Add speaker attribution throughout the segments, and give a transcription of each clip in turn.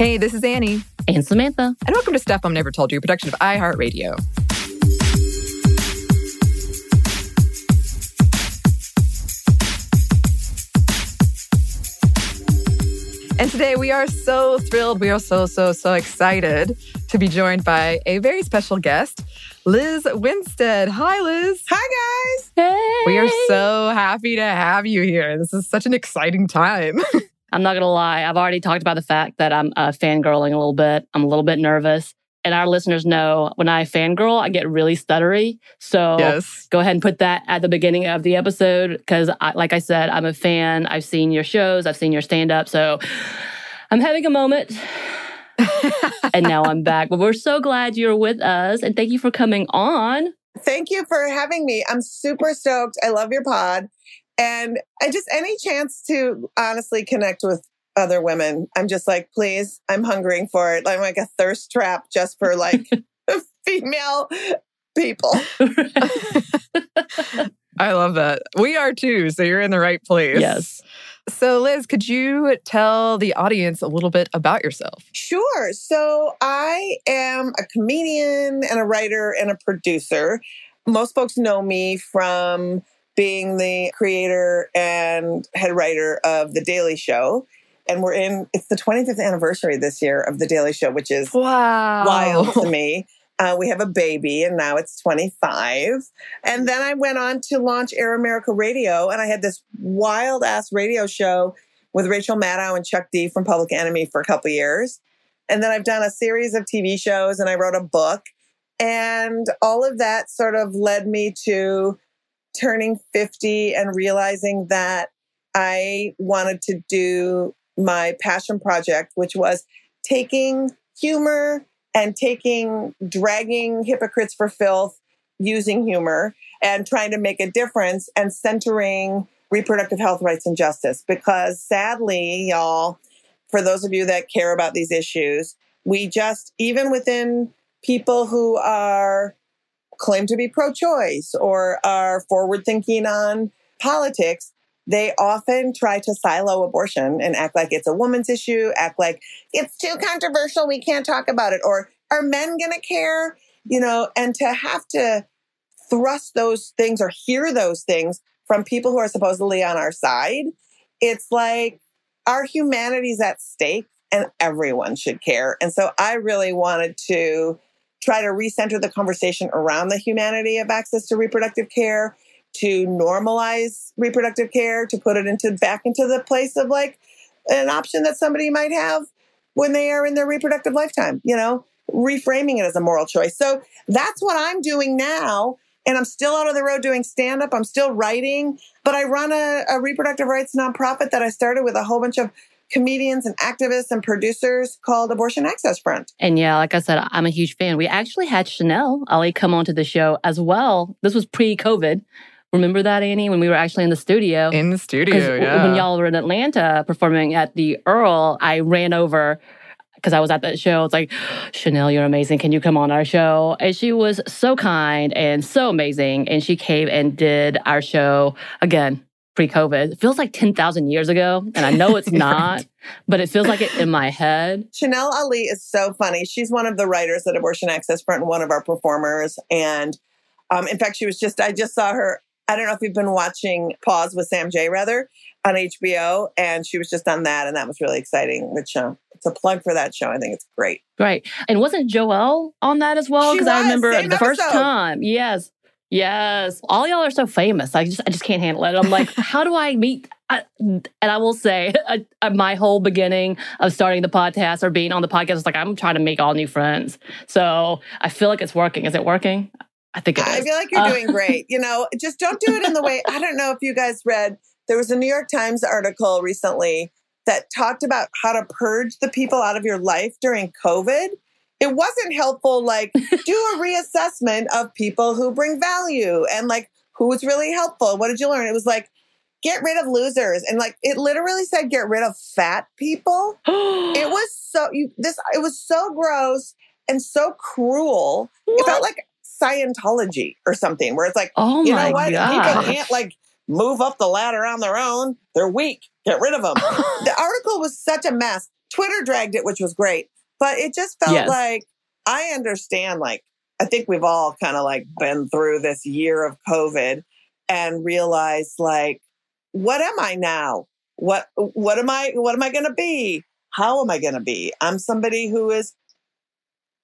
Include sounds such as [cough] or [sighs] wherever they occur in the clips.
Speaker 1: Hey, this is Annie,
Speaker 2: And Samantha.
Speaker 1: and welcome to Stuff I'm Never Told You, a production of iHeartRadio. And today we are so thrilled. We are so, so, so excited to be joined by a very special guest, Lizz Winstead. Hi, Lizz.
Speaker 3: Hi, guys.
Speaker 2: Hey.
Speaker 1: We are so happy to have you here. This is such an exciting time. [laughs]
Speaker 2: I'm not going to lie. I've already talked about the fact that I'm uh, fangirling a little bit. I'm a little bit nervous. And our listeners know when I fangirl, I get really stuttery. So
Speaker 1: yes.
Speaker 2: go ahead and put that at the beginning of the episode because, like I said, I'm a fan. I've seen your shows, I've seen your stand up. So I'm having a moment. [laughs] and now I'm back. But we're so glad you're with us. And thank you for coming on.
Speaker 3: Thank you for having me. I'm super stoked. I love your pod. And I just, any chance to honestly connect with other women, I'm just like, please, I'm hungering for it. I'm like a thirst trap just for like [laughs] [laughs] female people. [laughs]
Speaker 1: I love that. We are too. So you're in the right place.
Speaker 2: Yes.
Speaker 1: So, Lizz, could you tell the audience a little bit about yourself?
Speaker 3: Sure. So I am a comedian and a writer and a producer. Most folks know me from being the creator and head writer of The Daily Show. And we're in, it's the 25th anniversary this year of The Daily Show, which is
Speaker 1: Wow.
Speaker 3: wild to me. Uh, we have a baby and now it's 25. And then I went on to launch Air America Radio and I had this wild ass radio show with Rachel Maddow and Chuck D from Public Enemy for a couple years. And then I've done a series of TV shows and I wrote a book. And all of that sort of led me to turning 50 and realizing that I wanted to do my passion project, which was taking humor and taking dragging hypocrites for filth using humor and trying to make a difference and centering reproductive health rights and justice. Because sadly y'all for those of you that care about these issues we just even within people who are claim to be pro-choice or are forward thinking on politics they often try to silo abortion and act like it's a woman's issue, act like it's too controversial, we can't talk about it, or are men going to care? You know, and to have to thrust those things or hear those things from people who are supposedly on our side, it's like our humanity's at stake and everyone should care. And so I really wanted to try to recenter the conversation around the humanity of access to reproductive care to normalize reproductive care, to put it into back into the place of like an option that somebody might have when they are in their reproductive lifetime, you know, reframing it as a moral choice. So that's what I'm doing now. And I'm still out of the road doing stand up. I'm still writing, but I run a, a reproductive rights nonprofit that I started with a whole bunch of comedians and activists and producers called Abortion Access Front.
Speaker 2: And yeah, like I said, I'm a huge fan. We actually had Chanel Ali come onto the show as well. This was pre-COVID. Remember that, Annie, when we were actually in the studio?
Speaker 1: In the studio, yeah.
Speaker 2: When y'all were in Atlanta performing at the Earl, I ran over because I was at that show. It's like, [gasps] Chanel, you're amazing. Can you come on our show? And she was so kind and so amazing. And she came and did our show again pre COVID. It feels like 10,000 years ago. And I know it's [laughs] not, but it feels like it in my head.
Speaker 3: Chanel Ali is so funny. She's one of the writers at Abortion Access Front and one of our performers. And um, in fact, she was just, I just saw her. I don't know if you've been watching Pause with Sam Jay rather, on HBO. And she was just on that. And that was really exciting, which uh, it's a plug for that show. I think it's great.
Speaker 2: Great. And wasn't Joelle on that as well? Because I remember
Speaker 3: same
Speaker 2: the first time. Yes. Yes. All y'all are so famous. I just I just can't handle it. I'm like, [laughs] how do I meet I, and I will say, uh, uh, my whole beginning of starting the podcast or being on the podcast is like I'm trying to make all new friends. So I feel like it's working. Is it working? I think it is.
Speaker 3: I feel like you're
Speaker 2: Uh,
Speaker 3: doing great. You know, just don't do it in the way. [laughs] I don't know if you guys read, there was a New York Times article recently that talked about how to purge the people out of your life during COVID. It wasn't helpful, like, [laughs] do a reassessment of people who bring value and like who was really helpful. What did you learn? It was like, get rid of losers. And like, it literally said, get rid of fat people [gasps] it was so you this it was so gross and so cruel. It felt like Scientology or something, where it's like,
Speaker 2: Oh
Speaker 3: you
Speaker 2: my
Speaker 3: know what? People can't like move up the ladder on their own. They're weak. Get rid of them. [laughs] the article was such a mess. Twitter dragged it, which was great, but it just felt
Speaker 2: Yes.
Speaker 3: like I understand. Like I think we've all kind of like been through this year of COVID and realized like, what am I now? What what am I? What am I going to be? How am I going to be? I'm somebody who is.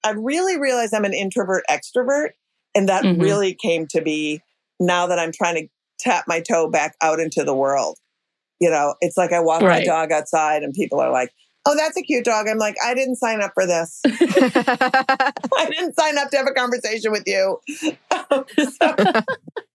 Speaker 3: I really realize I'm an introvert extrovert, and that
Speaker 2: Mhm.
Speaker 3: really came to be now that I'm trying to tap my toe back out into the world. You know, it's like I walk my dog outside, and people are like, "Oh, that's a cute dog." I'm like, I didn't sign up for this. [laughs] [laughs] I didn't sign up to have a conversation with you.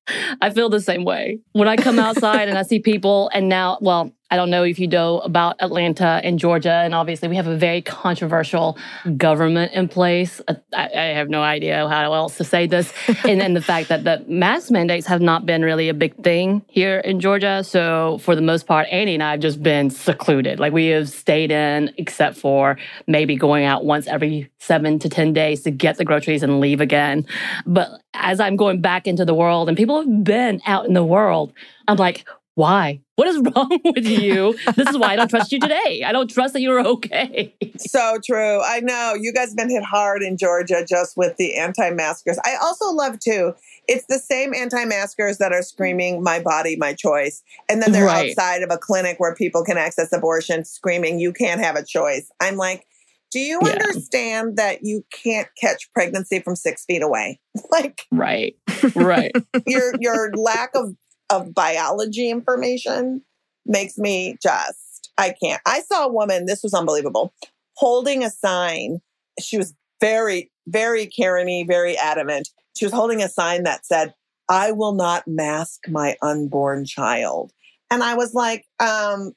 Speaker 3: [laughs]
Speaker 2: I feel the same way. When I come outside and I see people, and now, well, I don't know if you know about Atlanta and Georgia, and obviously we have a very controversial government in place. I, I have no idea how else to say this. [laughs] and then the fact that the mask mandates have not been really a big thing here in Georgia. So for the most part, Annie and I have just been secluded. Like we have stayed in, except for maybe going out once every seven to 10 days to get the groceries and leave again. But as I'm going back into the world and people have been out in the world, I'm like, why? What is [laughs] wrong with you? This is why I don't trust you [laughs] today. I don't trust that you're okay.
Speaker 3: So true. I know you guys have been hit hard in Georgia just with the anti-maskers. I also love too. It's the same anti-maskers that are screaming "My body, my choice," and then they're
Speaker 2: Right.
Speaker 3: outside of a clinic where people can access abortion, screaming, "You can't have a choice." I'm like, do you
Speaker 2: Yeah.
Speaker 3: understand that you can't catch pregnancy from six feet away? [laughs] like
Speaker 2: Right. Right.
Speaker 3: your your lack of of biology information makes me just I can't. I saw a woman, this was unbelievable, holding a sign. She was very, very Karen very adamant. She was holding a sign that said, I will not mask my unborn child. And I was like, um,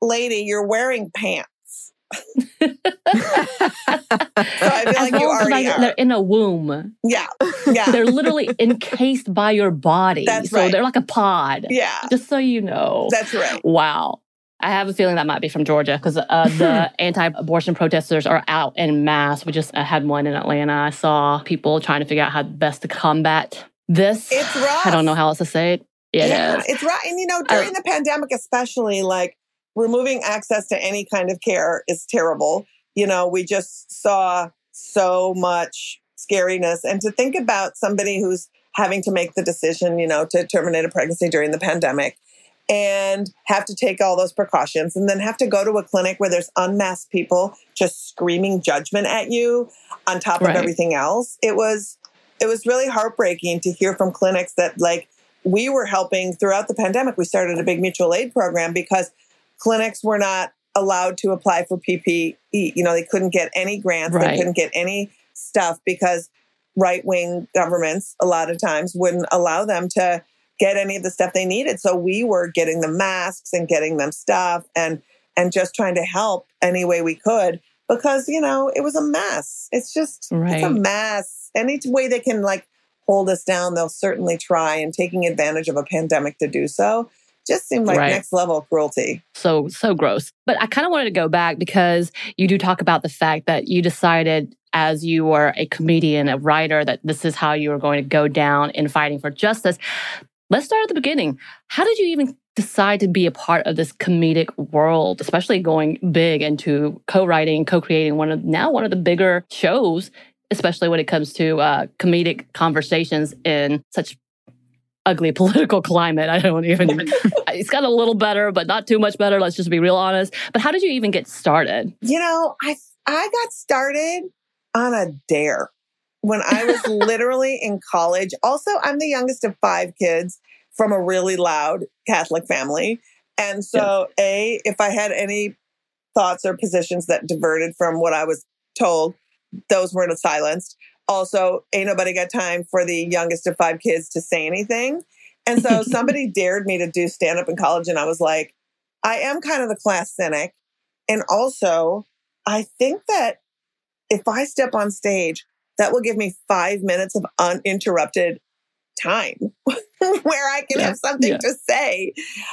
Speaker 3: lady, you're wearing pants. So I feel
Speaker 2: As
Speaker 3: like you
Speaker 2: as
Speaker 3: already are.
Speaker 2: they're in a womb.
Speaker 3: Yeah. Yeah. [laughs]
Speaker 2: They're literally encased by your body.
Speaker 3: That's
Speaker 2: so
Speaker 3: right.
Speaker 2: they're like a pod.
Speaker 3: yeah.
Speaker 2: Just so you know.
Speaker 3: That's right.
Speaker 2: Wow. I have a feeling that might be from Georgia because uh, the [laughs] anti abortion protesters are out in mass. We just uh, had one in Atlanta. I saw people trying to figure out how best to combat this.
Speaker 3: It's rough.
Speaker 2: I don't know how else to say it. It
Speaker 3: yeah,
Speaker 2: is.
Speaker 3: it's right. And you know, during the pandemic, especially, like removing access to any kind of care is terrible. You know, we just saw so much scariness. And to think about somebody who's having to make the decision, you know, to terminate a pregnancy during the pandemic and have to take all those precautions and then have to go to a clinic where there's unmasked people just screaming judgment at you on top
Speaker 2: Right.
Speaker 3: of everything else. It was it was really heartbreaking to hear from clinics that like we were helping throughout the pandemic. We started a big mutual aid program because clinics were not allowed to apply for PPE. You know, they couldn't get any grants,
Speaker 2: Right.
Speaker 3: they couldn't get any stuff because right wing governments a lot of times wouldn't allow them to get any of the stuff they needed. So we were getting them masks and getting them stuff and and just trying to help any way we could because, you know, it was a mess. It's just,
Speaker 2: Right.
Speaker 3: it's a mess. Any way they can like hold us down, they'll certainly try. And taking advantage of a pandemic to do so just seemed like
Speaker 2: Right.
Speaker 3: next level cruelty.
Speaker 2: so so gross. But I kind of wanted to go back because you do talk about the fact that you decided as you were a comedian, a writer, that this is how you were going to go down in fighting for justice. Let's start at the beginning. How did you even decide to be a part of this comedic world, especially going big into co-writing, co-creating one of now one of the bigger shows, especially when it comes to uh, comedic conversations in such ugly [laughs] political climate. I don't even. [laughs] it's got a little better, but not too much better. Let's just be real honest. But how did you even get started?
Speaker 3: You know, I I got started on a dare when I was [laughs] literally in college. Also, I'm the youngest of five kids from a really loud Catholic family. And so, A, if I had any thoughts or positions that diverted from what I was told, those weren't silenced. Also, ain't nobody got time for the youngest of five kids to say anything. And so [laughs] somebody dared me to do stand up in college. And I was like, I am kind of the class cynic. And also, I think that if I step on stage, that will give me five minutes of uninterrupted time [laughs] where I can
Speaker 2: Yeah,
Speaker 3: have something
Speaker 2: yeah.
Speaker 3: to say.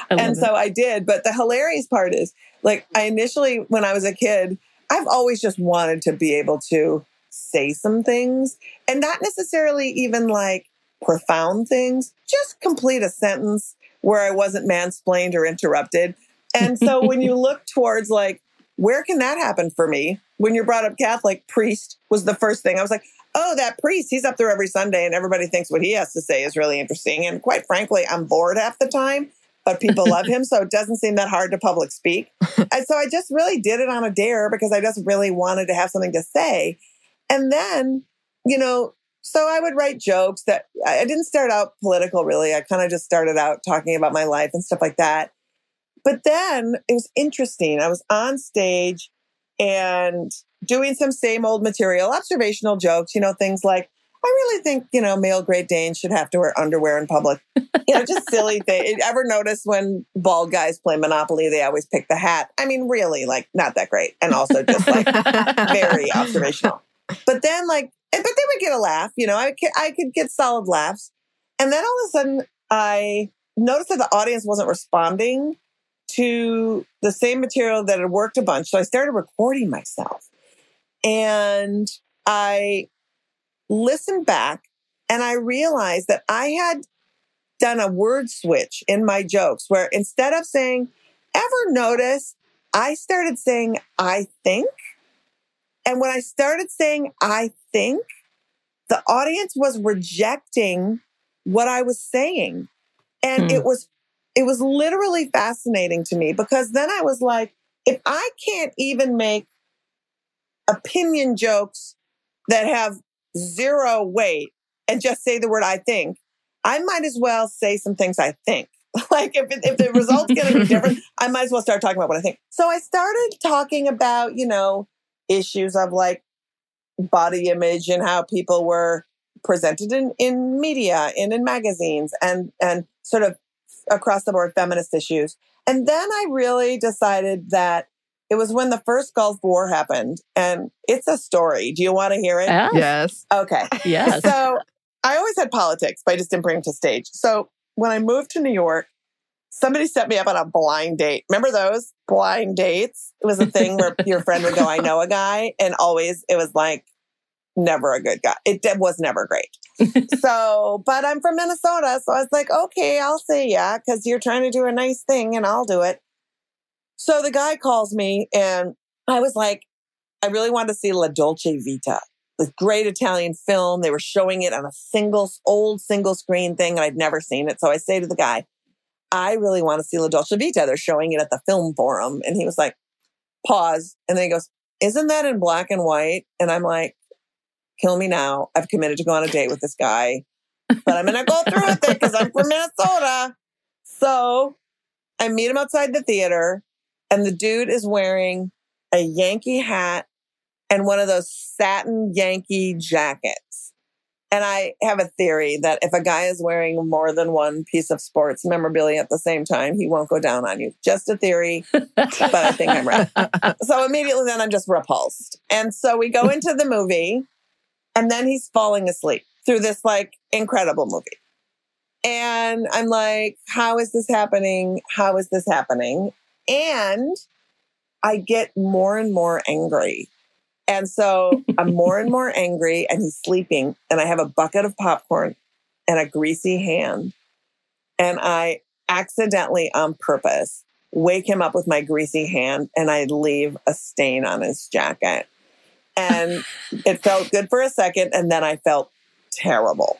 Speaker 3: And
Speaker 2: it.
Speaker 3: so I did. But the hilarious part is like, I initially, when I was a kid, I've always just wanted to be able to say some things and not necessarily even like profound things, just complete a sentence where I wasn't mansplained or interrupted. And so when you [laughs] look towards like, where can that happen for me? When you're brought up Catholic, priest was the first thing. I was like, oh, that priest, he's up there every Sunday and everybody thinks what he has to say is really interesting. And quite frankly, I'm bored half the time, but people love him. So it doesn't seem that hard to public speak. [laughs] and so I just really did it on a dare because I just really wanted to have something to say. And then, you know, so I would write jokes that I didn't start out political really. I kind of just started out talking about my life and stuff like that. But then it was interesting. I was on stage and doing some same old material, observational jokes, you know, things like, I really think, you know, male Great Danes should have to wear underwear in public. You know, just silly [laughs] thing. Ever notice when bald guys play Monopoly, they always pick the hat? I mean, really, like, not that great. And also just like very observational. But then, like, but then we get a laugh. You know, I could, I could get solid laughs. And then all of a sudden, I noticed that the audience wasn't responding to the same material that had worked a bunch. So I started recording myself. And I listened back and I realized that I had done a word switch in my jokes where instead of saying, ever notice, I started saying, I think. And when I started saying, I think, the audience was rejecting what I was saying. And
Speaker 2: Hmm.
Speaker 3: it was, it was literally fascinating to me because then I was like, if I can't even make opinion jokes that have zero weight and just say the word I think, I might as well say some things I think. [laughs] like if, it, if the result's going to be different, [laughs] I might as well start talking about what I think. So I started talking about, you know, issues of like body image and how people were presented in, in media and in magazines and, and sort of across the board feminist issues. And then I really decided that it was when the first Gulf War happened. And it's a story. Do you want to hear it?
Speaker 2: Yes.
Speaker 1: Yes.
Speaker 3: Okay.
Speaker 2: Yes.
Speaker 3: So I always had politics, but I just didn't bring it to stage. So when I moved to New York, somebody set me up on a blind date. Remember those blind dates? It was a thing where [laughs] your friend would go, I know a guy. And always it was like never a good guy. It was never great. [laughs] so, but I'm from Minnesota. So I was like, okay, I'll say yeah, because you're trying to do a nice thing and I'll do it. So the guy calls me and I was like, I really wanted to see La Dolce Vita this great Italian film. They were showing it on a single, old single screen thing, and I'd never seen it. So I say to the guy, I really want to see La Dolce Vita. They're showing it at the film forum. And he was like, pause. And then he goes, Isn't that in black and white? And I'm like, Kill me now. I've committed to go on a date with this guy, but I'm going to go through with it because I'm from Minnesota. So I meet him outside the theater, and the dude is wearing a Yankee hat and one of those satin Yankee jackets. And I have a theory that if a guy is wearing more than one piece of sports memorabilia at the same time, he won't go down on you. Just a theory, but I think I'm right. [laughs] so immediately then I'm just repulsed. And so we go into the movie, and then he's falling asleep through this like incredible movie. And I'm like, how is this happening? How is this happening? And I get more and more angry and so I'm more and more angry, and he's sleeping, and I have a bucket of popcorn and a greasy hand. And I accidentally, on purpose, wake him up with my greasy hand, and I leave a stain on his jacket. And [laughs] it felt good for a second, and then I felt terrible.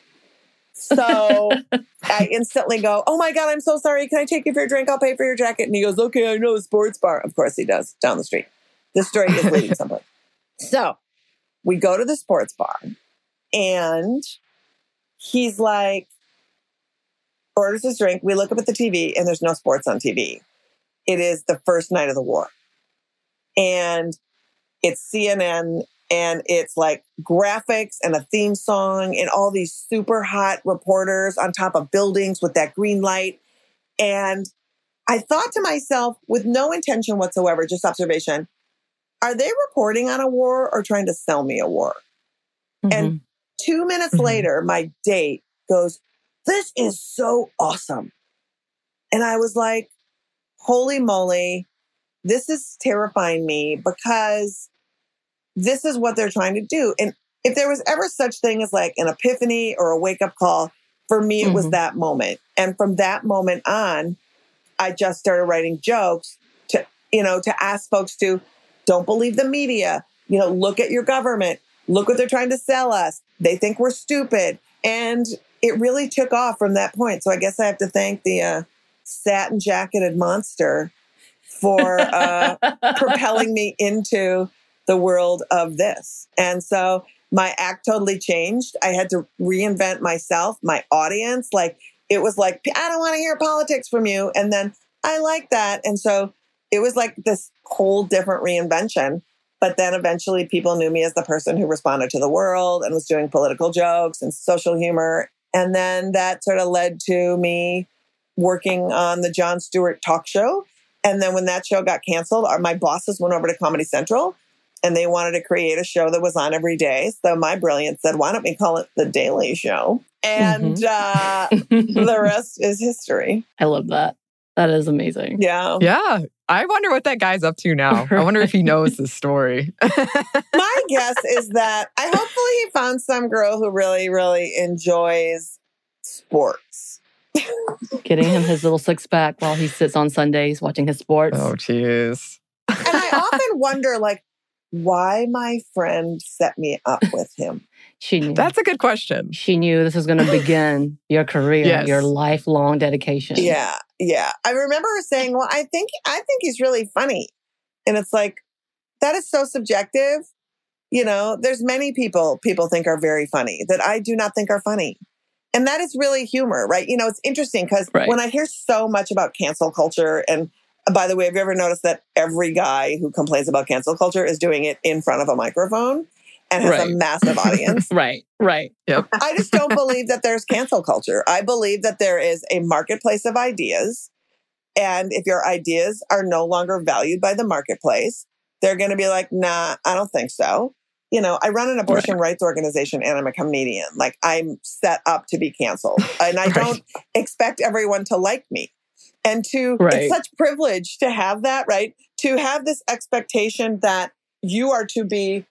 Speaker 3: So I [laughs] instantly go, Oh my God, I'm so sorry. Can I take you for a drink? I'll pay for your jacket. And he goes, Okay, I know a sports bar. Of course he does, down the street. The story is leading somewhere. So we go to the sports bar and he's like, orders his drink. We look up at the TV and there's no sports on TV. It is the first night of the war. And it's CNN and it's like graphics and a theme song and all these super hot reporters on top of buildings with that green light. And I thought to myself, with no intention whatsoever, just observation, are they reporting on a war or trying to sell me a war? Mm-hmm. And two minutes mm-hmm. later, my date goes, This is so awesome. And I was like, Holy moly, this is terrifying me because this is what they're trying to do. And if there was ever such thing as like an epiphany or a wake up call, for me, it mm-hmm. was that moment. And from that moment on, I just started writing jokes to, you know, to ask folks to don't believe the media. You know, look at your government. Look what they're trying to sell us. They think we're stupid. And it really took off from that point. So I guess I have to thank the uh, satin jacketed monster for uh, [laughs] propelling me into the world of this. And so my act totally changed. I had to reinvent myself, my audience. Like it was like, I don't want to hear politics from you. And then I like that. And so it was like this whole different reinvention. But then eventually people knew me as the person who responded to the world and was doing political jokes and social humor. And then that sort of led to me working on the Jon Stewart talk show. And then when that show got canceled, my bosses went over to Comedy Central and they wanted to create a show that was on every day. So my brilliance said, why don't we call it The Daily Show? And mm-hmm. uh, [laughs] the rest is history.
Speaker 2: I love that. That is amazing.
Speaker 3: Yeah.
Speaker 1: Yeah. I wonder what that guy's up to now. I wonder if he [laughs] knows the story. [laughs]
Speaker 3: My guess is that I hopefully he found some girl who really, really enjoys sports.
Speaker 2: Getting him his little six pack while he sits on Sundays watching his sports.
Speaker 1: Oh, jeez.
Speaker 3: and I often wonder, like, why my friend set me up with him.
Speaker 2: She knew.
Speaker 1: That's a good question.
Speaker 2: She knew this was going [laughs] to begin your career, yes. your lifelong dedication.
Speaker 3: Yeah, yeah. I remember her saying, "Well, I think I think he's really funny," and it's like that is so subjective. You know, there's many people people think are very funny that I do not think are funny. And that is really humor, right? You know, it's interesting because right. when I hear so much about cancel culture and uh, by the way, have you ever noticed that every guy who complains about cancel culture is doing it in front of a microphone? And has right. a massive audience. [laughs]
Speaker 2: right, right.
Speaker 1: Yep.
Speaker 3: I just don't [laughs] believe that there's cancel culture. I believe that there is a marketplace of ideas. And if your ideas are no longer valued by the marketplace, they're going to be like, nah, I don't think so. You know, I run an abortion right. rights organization and I'm a comedian. Like I'm set up to be canceled. And I [laughs] right. don't expect everyone to like me. And to, right. it's such privilege to have that, right? To have this expectation that you are to be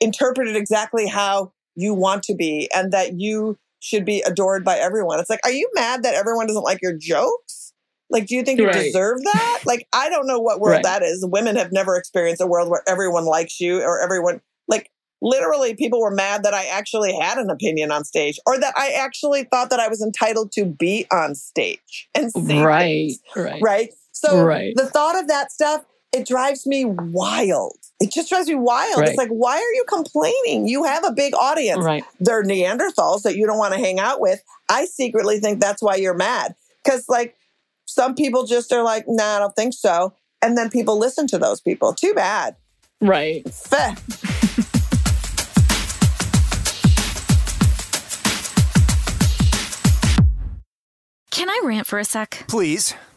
Speaker 3: interpreted exactly how you want to be and that you should be adored by everyone. It's like, are you mad that everyone doesn't like your jokes? Like, do you think you right. deserve that? [laughs] Like, I don't know what world right. that is. Women have never experienced a world where everyone likes you or everyone, like, literally, people were mad that I actually had an opinion on stage or that I actually thought that I was entitled to be on stage and say
Speaker 2: right,
Speaker 3: things,
Speaker 2: right,
Speaker 3: right. So right. the thought of that stuff it drives me wild it just drives me wild. Right. It's like, why are you complaining? You have a big audience.
Speaker 2: Right.
Speaker 3: They're Neanderthals that you don't want to hang out with. I secretly think that's why you're mad. Because, like, some people just are like, nah, I don't think so. And then people listen to those people. Too bad.
Speaker 2: Right.
Speaker 3: Can
Speaker 4: I rant for a sec?
Speaker 5: Please.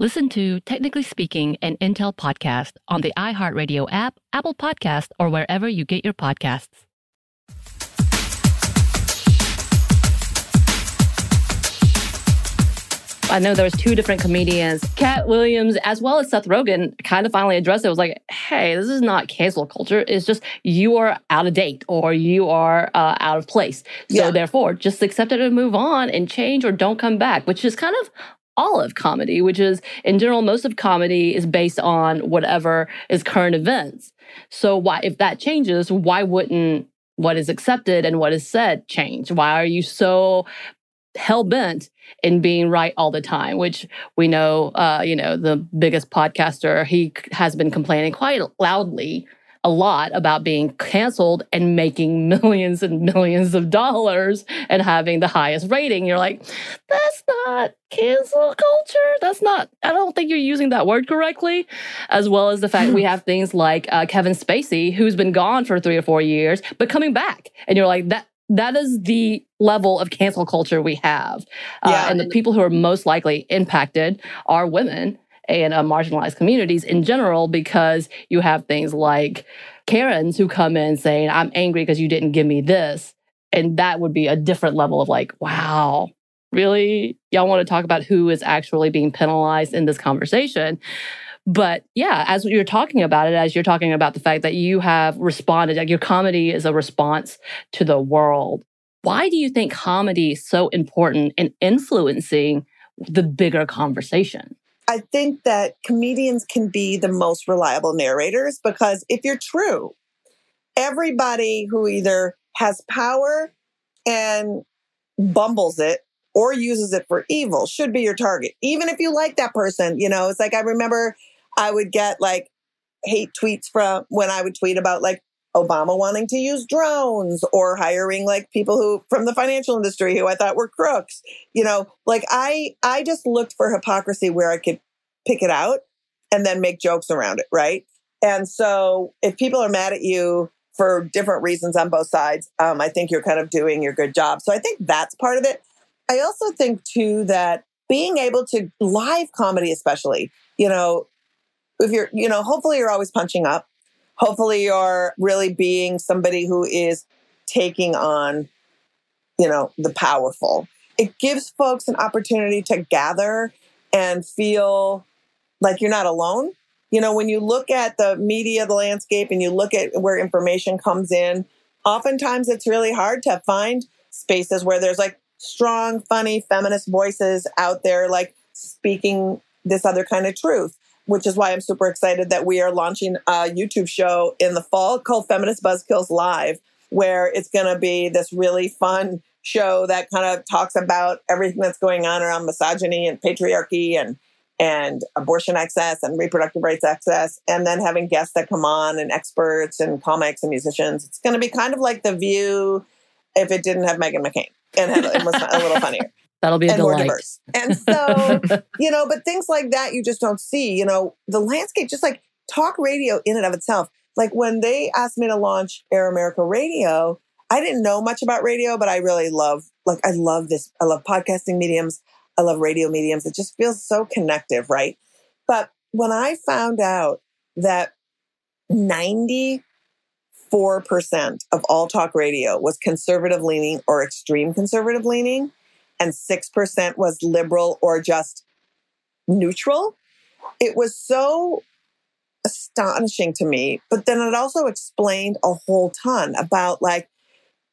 Speaker 2: Listen to Technically Speaking, an Intel podcast on the iHeartRadio app, Apple Podcast, or wherever you get your podcasts. I know there was two different comedians, Katt Williams as well as Seth Rogen, kind of finally addressed it. it was like, hey, this is not cancel culture. It's just you are out of date or you are uh, out of place. So
Speaker 3: Yeah.
Speaker 2: therefore, just accept it and move on and change or don't come back, which is kind of all of comedy, which is in general, most of comedy is based on whatever is current events. So why, if that changes, why wouldn't what is accepted and what is said change? Why are you so hell bent in being right all the time? Which we know, uh, you know, the biggest podcaster he has been complaining quite loudly a lot about being canceled and making [laughs] millions and millions of dollars and having the highest rating. You're like, that's not cancel culture. That's not, I don't think you're using that word correctly. As well as the fact we [laughs] have things like uh, Kevin Spacey, who's been gone for three or four years, but coming back. And you're like, that. That is the level of cancel culture we have. Uh, and the people who are most likely impacted are women and uh, marginalized communities in general because you have things like Karens who come in saying, I'm angry because you didn't give me this. And that would be a different level of like, wow, really? Y'all want to talk about who is actually being penalized in this conversation? But yeah, as you're talking about it, as you're talking about the fact that you have responded, like your comedy is a response to the world. Why do you think comedy is so important in influencing the bigger conversation?
Speaker 3: I think that comedians can be the most reliable narrators because if you're true, everybody who either has power and bumbles it or uses it for evil should be your target. Even if you like that person, you know, it's like I remember I would get like hate tweets from when I would tweet about like Obama wanting to use drones or hiring like people who from the financial industry who I thought were crooks. You know, like I I just looked for hypocrisy where I could pick it out and then make jokes around it, right? And so if people are mad at you for different reasons on both sides, um, I think you're kind of doing your good job. So I think that's part of it. I also think too that being able to live comedy, especially, you know, if you're, you know, hopefully you're always punching up. Hopefully you're really being somebody who is taking on, you know, the powerful. It gives folks an opportunity to gather and feel like you're not alone. You know, when you look at the media, the landscape, and you look at where information comes in, oftentimes it's really hard to find spaces where there's like strong, funny feminist voices out there, like speaking this other kind of truth, which is why I'm super excited that we are launching a YouTube show in the fall called Feminist Buzzkills Live, where it's going to be this really fun show that kind of talks about everything that's going on around misogyny and patriarchy and and abortion access and reproductive rights access, and then having guests that come on and experts and comics and musicians. It's going to be kind of like The View if it didn't have Meghan McCain and had, it was a little [laughs] funnier.
Speaker 2: That'll be a
Speaker 3: and
Speaker 2: delight.
Speaker 3: more diverse. And so, [laughs] you know, but things like that you just don't see. You know, the landscape, just like talk radio in and of itself. Like when they asked me to launch Air America Radio, I didn't know much about radio, but I really love, like, I love this. I love podcasting mediums. I love radio mediums. It just feels so connective, right? But when I found out that 94% of all talk radio was conservative leaning or extreme conservative leaning, and 6% was liberal or just neutral, it was so astonishing to me. But then it also explained a whole ton about, like,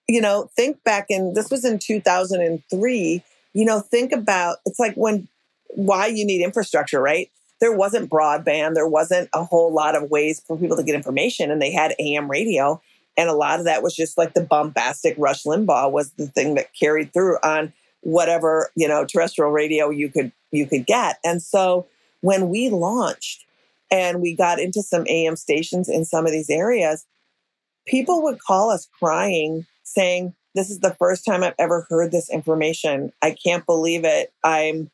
Speaker 3: you know, think back in this was in 2003 you know, think about it's like when why you need infrastructure, right? There wasn't broadband, there wasn't a whole lot of ways for people to get information, and they had AM radio. And a lot of that was just like the bombastic Rush Limbaugh was the thing that carried through on whatever, you know, terrestrial radio you could you could get. And so when we launched and we got into some AM stations in some of these areas, people would call us crying saying, this is the first time I've ever heard this information. I can't believe it. I'm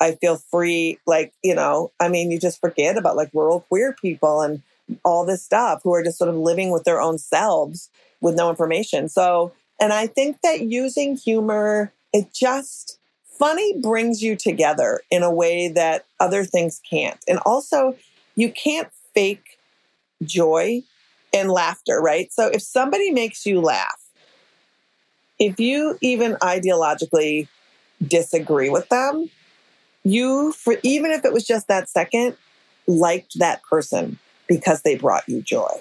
Speaker 3: I feel free like, you know, I mean, you just forget about like rural queer people and all this stuff who are just sort of living with their own selves with no information. So, and I think that using humor, it just funny brings you together in a way that other things can't. And also, you can't fake joy and laughter, right? So if somebody makes you laugh, if you even ideologically disagree with them, you, for even if it was just that second, liked that person because they brought you joy.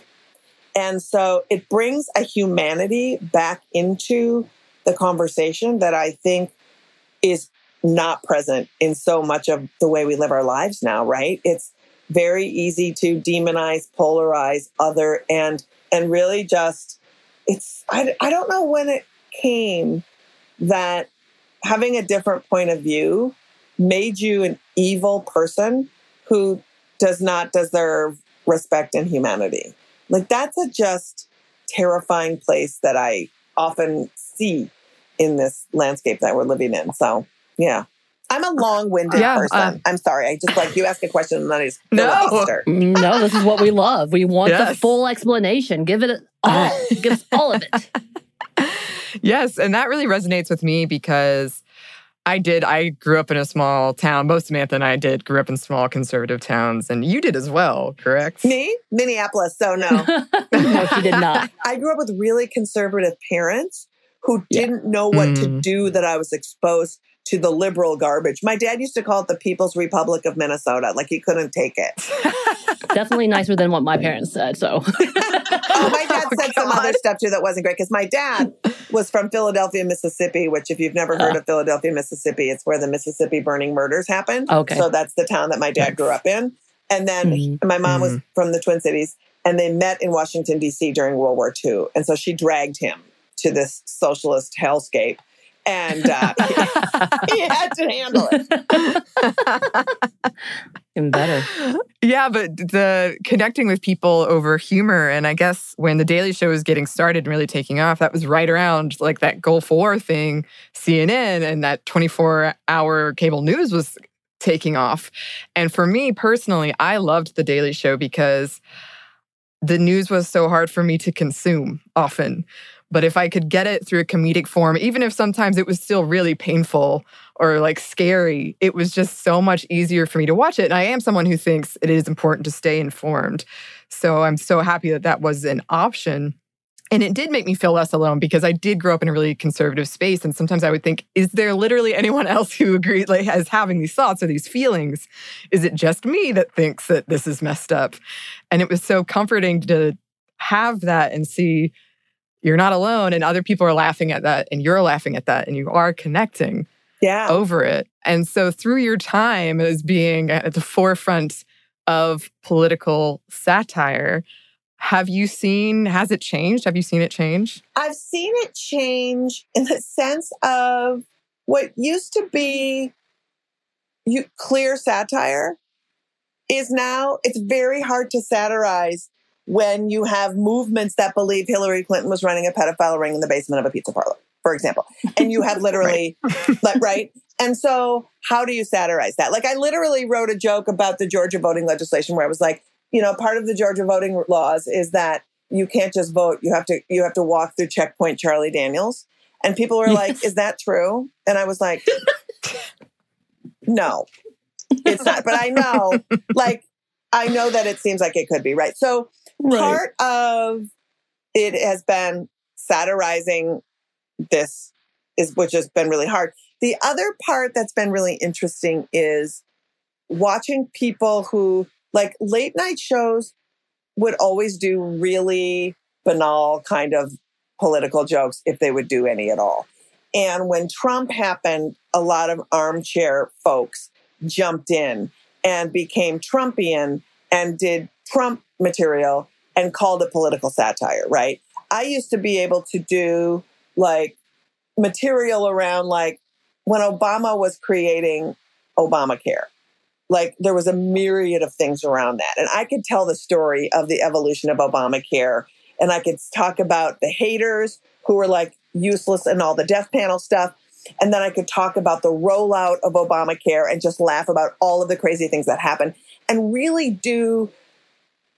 Speaker 3: And so it brings a humanity back into the conversation that I think is not present in so much of the way we live our lives now, right? It's very easy to demonize, polarize other and and really just it's I, I don't know when it came that having a different point of view made you an evil person who does not deserve respect and humanity. Like that's a just terrifying place that I often see in this landscape that we're living in. So, yeah. I'm a long-winded
Speaker 1: Yeah,
Speaker 3: person.
Speaker 1: uh,
Speaker 3: I'm sorry. I just like you ask a question and then I just
Speaker 1: No. [laughs]
Speaker 2: No, this is what we love. We want the full explanation. Give it all. [laughs] Give us all of it.
Speaker 1: Yes, and that really resonates with me because I did. I grew up in a small town. Both Samantha and I did grew up in small conservative towns, and you did as well, correct?
Speaker 3: Me, Minneapolis. So no, [laughs]
Speaker 2: no, she did not.
Speaker 3: I grew up with really conservative parents who
Speaker 1: Yeah.
Speaker 3: didn't know what to
Speaker 1: Mm.
Speaker 3: do that I was exposed to the liberal garbage. My dad used to call it the People's Republic of Minnesota, like he couldn't take it. [laughs]
Speaker 2: Definitely nicer than what my parents said. So [laughs]
Speaker 3: Oh, my dad [laughs]
Speaker 1: Oh,
Speaker 3: said some other stuff too that wasn't great because my dad was from Philadelphia, Mississippi, which if you've never heard of Philadelphia, Mississippi, it's where the Mississippi burning murders happened.
Speaker 2: Okay.
Speaker 3: So that's the town that my dad grew up in. And then
Speaker 2: Mhm.
Speaker 3: my mom was from the Twin Cities and they met in Washington, D.C. during World War II. And so she dragged him to this socialist hellscape. And uh, [laughs] he had to handle it.
Speaker 2: even better.
Speaker 1: Yeah, but the connecting with people over humor, and I guess when the Daily Show was getting started and really taking off, that was right around like that Gulf War thing, CNN, and that 24 hour cable news was taking off. And for me personally, I loved the Daily Show because the news was so hard for me to consume often. But if I could get it through a comedic form, even if sometimes it was still really painful or like scary, it was just so much easier for me to watch it. And I am someone who thinks it is important to stay informed. So I'm so happy that that was an option. And it did make me feel less alone because I did grow up in a really conservative space. And sometimes I would think, is there literally anyone else who agrees, like, has having these thoughts or these feelings? Is it just me that thinks that this is messed up? And it was so comforting to have that and see you're not alone and other people are laughing at that and you're laughing at that and you are connecting
Speaker 3: yeah.
Speaker 1: over it. And so through your time as being at the forefront of political satire, have you seen, has it changed? Have you seen it change?
Speaker 3: I've seen it change in the sense of what used to be you, clear satire is now, it's very hard to satirize when you have movements that believe Hillary Clinton was running a pedophile ring in the basement of a pizza parlor, for example. And you have [laughs] literally, right. [laughs] like, right? And so, how do you satirize that? Like, I literally wrote a joke about the Georgia voting legislation where I was like, you know, part of the Georgia voting laws is that you can't just vote; you have to you have to walk through checkpoint Charlie Daniels. And people were like, "Is that true?" And I was like, "No, it's not." But I know, like, I know that it seems like it could be right. So right. part of it has been satirizing this is which has been really hard. The other part that's been really interesting is watching people who like late night shows would always do really banal kind of political jokes if they would do any at all. And when Trump happened, a lot of armchair folks jumped in and became Trumpian and did Trump material and called it political satire, right? I used to be able to do like material around like when Obama was creating Obamacare. Like there was a myriad of things around that. And I could tell the story of the evolution of Obamacare. And I could talk about the haters who were like useless and all the death panel stuff. And then I could talk about the rollout of Obamacare and just laugh about all of the crazy things that happened and really do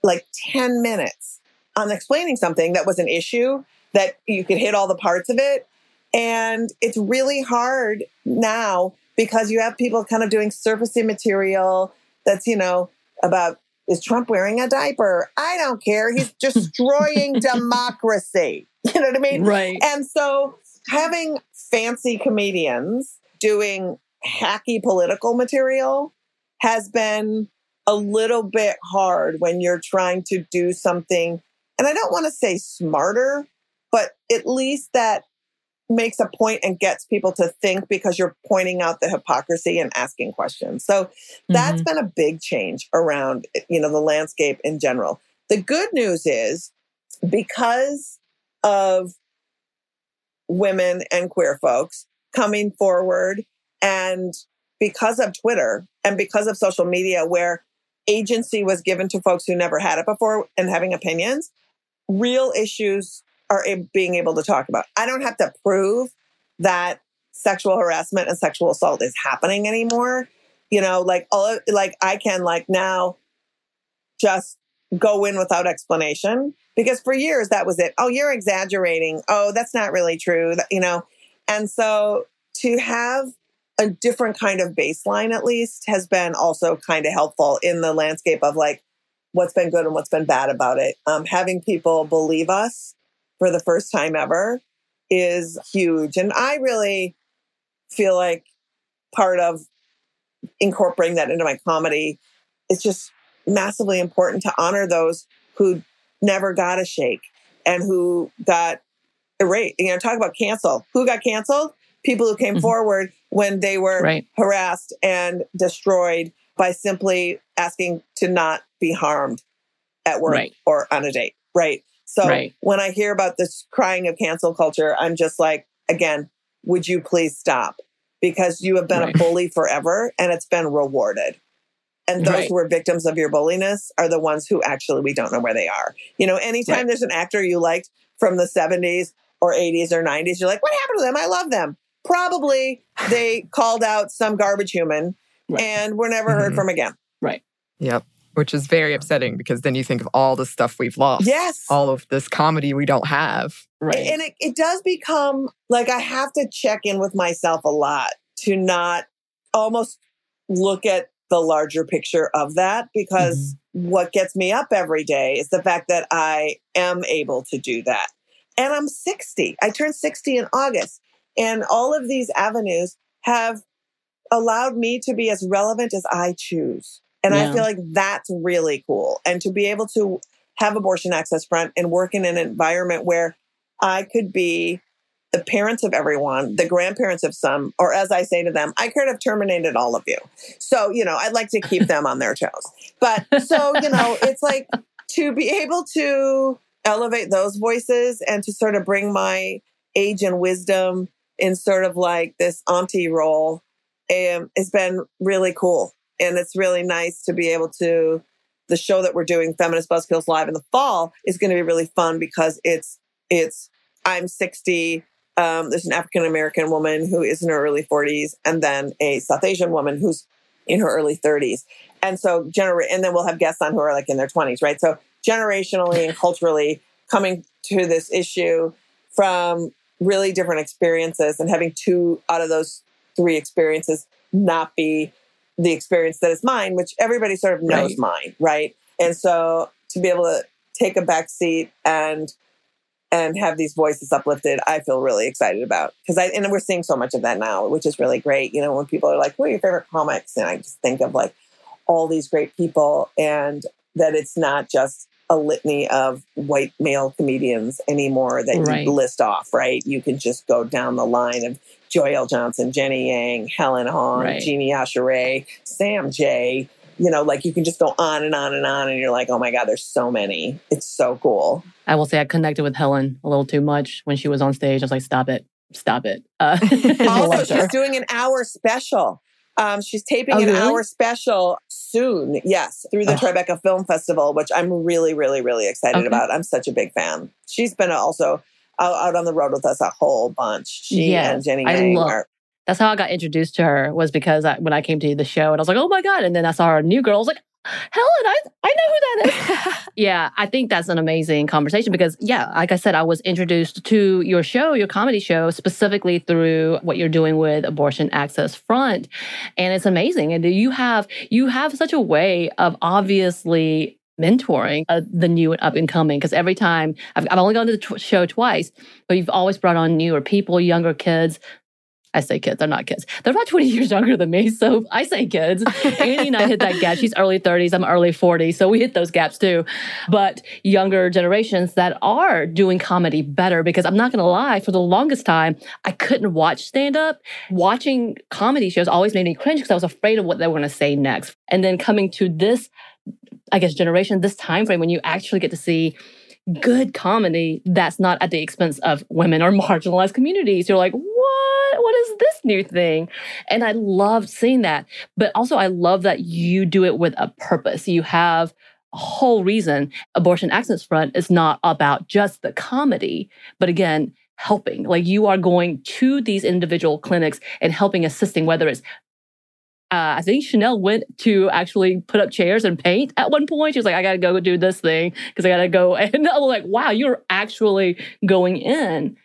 Speaker 3: like 10 minutes on explaining something that was an issue that you could hit all the parts of it and it's really hard now because you have people kind of doing surfacey material that's, you know, about is Trump wearing a diaper? I don't care. He's [laughs] destroying democracy. [laughs] You know what I mean?
Speaker 2: Right.
Speaker 3: And so having fancy comedians doing hacky political material has been a little bit hard when you're trying to do something. And I don't want to say smarter, but at least that makes a point and gets people to think because you're pointing out the hypocrisy and asking questions. So that's mm-hmm. been a big change around you know the landscape in general. The good news is because of women and queer folks coming forward and because of Twitter and because of social media where agency was given to folks who never had it before and having opinions, real issues are being able to talk about. I don't have to prove that sexual harassment and sexual assault is happening anymore. You know, like all like I can like now just go in without explanation because for years that was it. Oh, you're exaggerating. Oh, that's not really true. You know, and so to have a different kind of baseline at least has been also kind of helpful in the landscape of like what's been good and what's been bad about it. Um, having people believe us for the first time ever is huge. And I really feel like part of incorporating that into my comedy is just massively important to honor those who never got a shake and who got erased. You know, talk about cancel. Who got canceled? People who came mm-hmm. forward when they were right. harassed and destroyed by simply asking to not be harmed at work right. or on a date. Right. So right. when I hear about this crying of cancel culture, I'm just like, again, would you please stop? Because you have been right. a bully forever and it's been rewarded. And those right. who are victims of your bulliness are the ones who actually we don't know where they are. You know, anytime there's an actor you liked from the 70s or 80s or 90s, you're like, what happened to them? I love them. Probably they called out some garbage human and were never heard mm-hmm. from again.
Speaker 2: Right.
Speaker 1: Yep which is very upsetting because then you think of all the stuff we've lost.
Speaker 3: Yes.
Speaker 1: All of this comedy we don't have.
Speaker 3: Right. And it, it does become like I have to check in with myself a lot to not almost look at the larger picture of that because what gets me up every day is the fact that I am able to do that. And I'm 60. I turned 60 in August. And all of these avenues have allowed me to be as relevant as I choose. And yeah. I feel like that's really cool. And to be able to have Abortion Access Front and work in an environment where I could be the parents of everyone, the grandparents of some, or as I say to them, I could have terminated all of you. So, you know, I'd like to keep them on their toes. But so, you know, it's like to be able to elevate those voices and to sort of bring my age and wisdom in sort of like this auntie role it's been really cool. And it's really nice to be able to, the show that we're doing, Feminist Buzzkills Live in the fall, is going to be really fun because it's, it's, I'm 60. Um, there's an African American woman who is in her early 40s, and then a South Asian woman who's in her early 30s. And so, gener- and then we'll have guests on who are like in their 20s, right? So, generationally and culturally coming to this issue from really different experiences and having two out of those three experiences not be the experience that is mine, which everybody sort of knows right. mine, right? And so to be able to take a back seat and and have these voices uplifted, I feel really excited about because I and we're seeing so much of that now, which is really great. You know, when people are like, "What are your favorite comics?" and I just think of like all these great people, and that it's not just a litany of white male comedians anymore that right. you list off, right? You can just go down the line of Joyelle Johnson, Jenny Yang, Helen Hong, right. Jeannie Asheray, Sam Jay. You know, like you can just go on and on and on, and you're like, oh my God, there's so many. It's so cool.
Speaker 2: I will say I connected with Helen a little too much when she was on stage. I was like, stop it, stop it. Uh, [laughs]
Speaker 3: also, she's doing an hour special. Um, she's taping oh, an really? hour special soon. Yes, through the oh. Tribeca Film Festival, which I'm really, really, really excited okay. about. I'm such a big fan. She's been also out, on the road with us a whole bunch. She yes, and Jenny I love, are,
Speaker 2: That's how I got introduced to her was because I, when I came to the show and I was like, oh my god! And then I saw her new girl. I was like, Helen, I, I know who that is. [laughs] yeah, I think that's an amazing conversation because, yeah, like I said, I was introduced to your show, your comedy show, specifically through what you're doing with Abortion Access Front. And it's amazing. And you have you have such a way of obviously mentoring uh, the new and up and coming because every time I've, I've only gone to the t- show twice but you've always brought on newer people younger kids I say kids, they're not kids. They're about 20 years younger than me. So I say kids. Annie and I hit that gap. She's early 30s, I'm early 40s. So we hit those gaps too. But younger generations that are doing comedy better because I'm not going to lie, for the longest time, I couldn't watch stand up. Watching comedy shows always made me cringe because I was afraid of what they were going to say next. And then coming to this, I guess, generation, this time frame when you actually get to see good comedy that's not at the expense of women or marginalized communities. You're like, what? What is this new thing? And I love seeing that. But also, I love that you do it with a purpose. You have a whole reason. Abortion Access Front is not about just the comedy, but again, helping. Like you are going to these individual clinics and helping, assisting, whether it's uh, I think Chanel went to actually put up chairs and paint at one point. She was like, I got to go do this thing because I got to go. [laughs] And I was like, wow, you're actually going in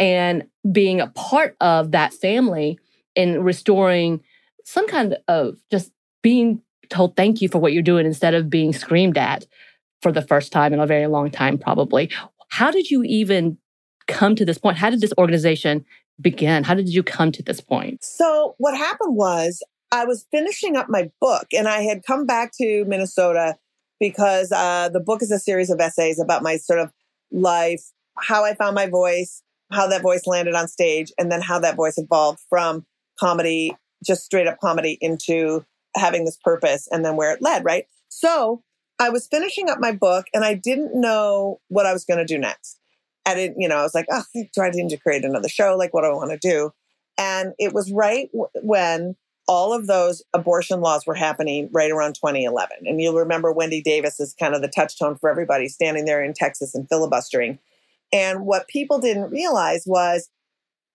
Speaker 2: and being a part of that family and restoring some kind of just being told thank you for what you're doing instead of being screamed at for the first time in a very long time, probably. How did you even come to this point? How did this organization begin? How did you come to this point?
Speaker 3: So, what happened was I was finishing up my book and I had come back to Minnesota because uh, the book is a series of essays about my sort of life, how I found my voice, how that voice landed on stage, and then how that voice evolved from comedy, just straight up comedy, into having this purpose and then where it led, right? So I was finishing up my book and I didn't know what I was going to do next. I didn't, you know, I was like, oh, do I need to create another show? Like, what do I want to do? And it was right w- when all of those abortion laws were happening right around 2011. And you'll remember Wendy Davis is kind of the touchstone for everybody standing there in Texas and filibustering. And what people didn't realize was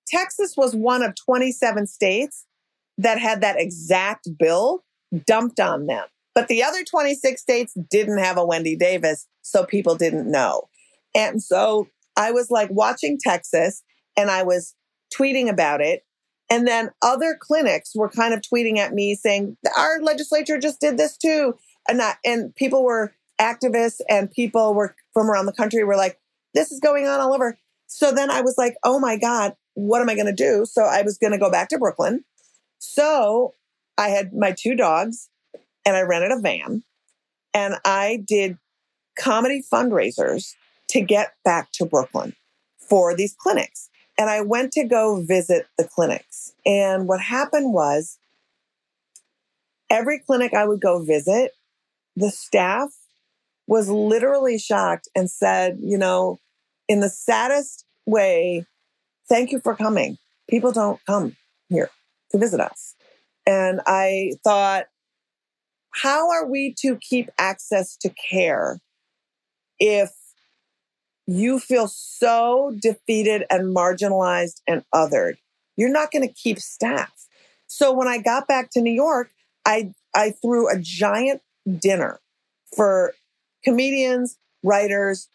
Speaker 3: Texas was one of 27 states that had that exact bill dumped on them. But the other 26 states didn't have a Wendy Davis, so people didn't know. And so I was like watching Texas and I was tweeting about it and then other clinics were kind of tweeting at me saying, our legislature just did this too. and not, and people were activists and people were from around the country were like, this is going on all over. So then I was like, oh my God, what am I going to do? So I was going to go back to Brooklyn. So I had my two dogs and I rented a van and I did comedy fundraisers to get back to Brooklyn for these clinics. And I went to go visit the clinics. And what happened was every clinic I would go visit, the staff was literally shocked and said, you know, in the saddest way, thank you for coming. People don't come here to visit us. And I thought, how are we to keep access to care if you feel so defeated and marginalized and othered? You're not going to keep staff. So when I got back to New York, I, I threw a giant dinner for comedians, writers,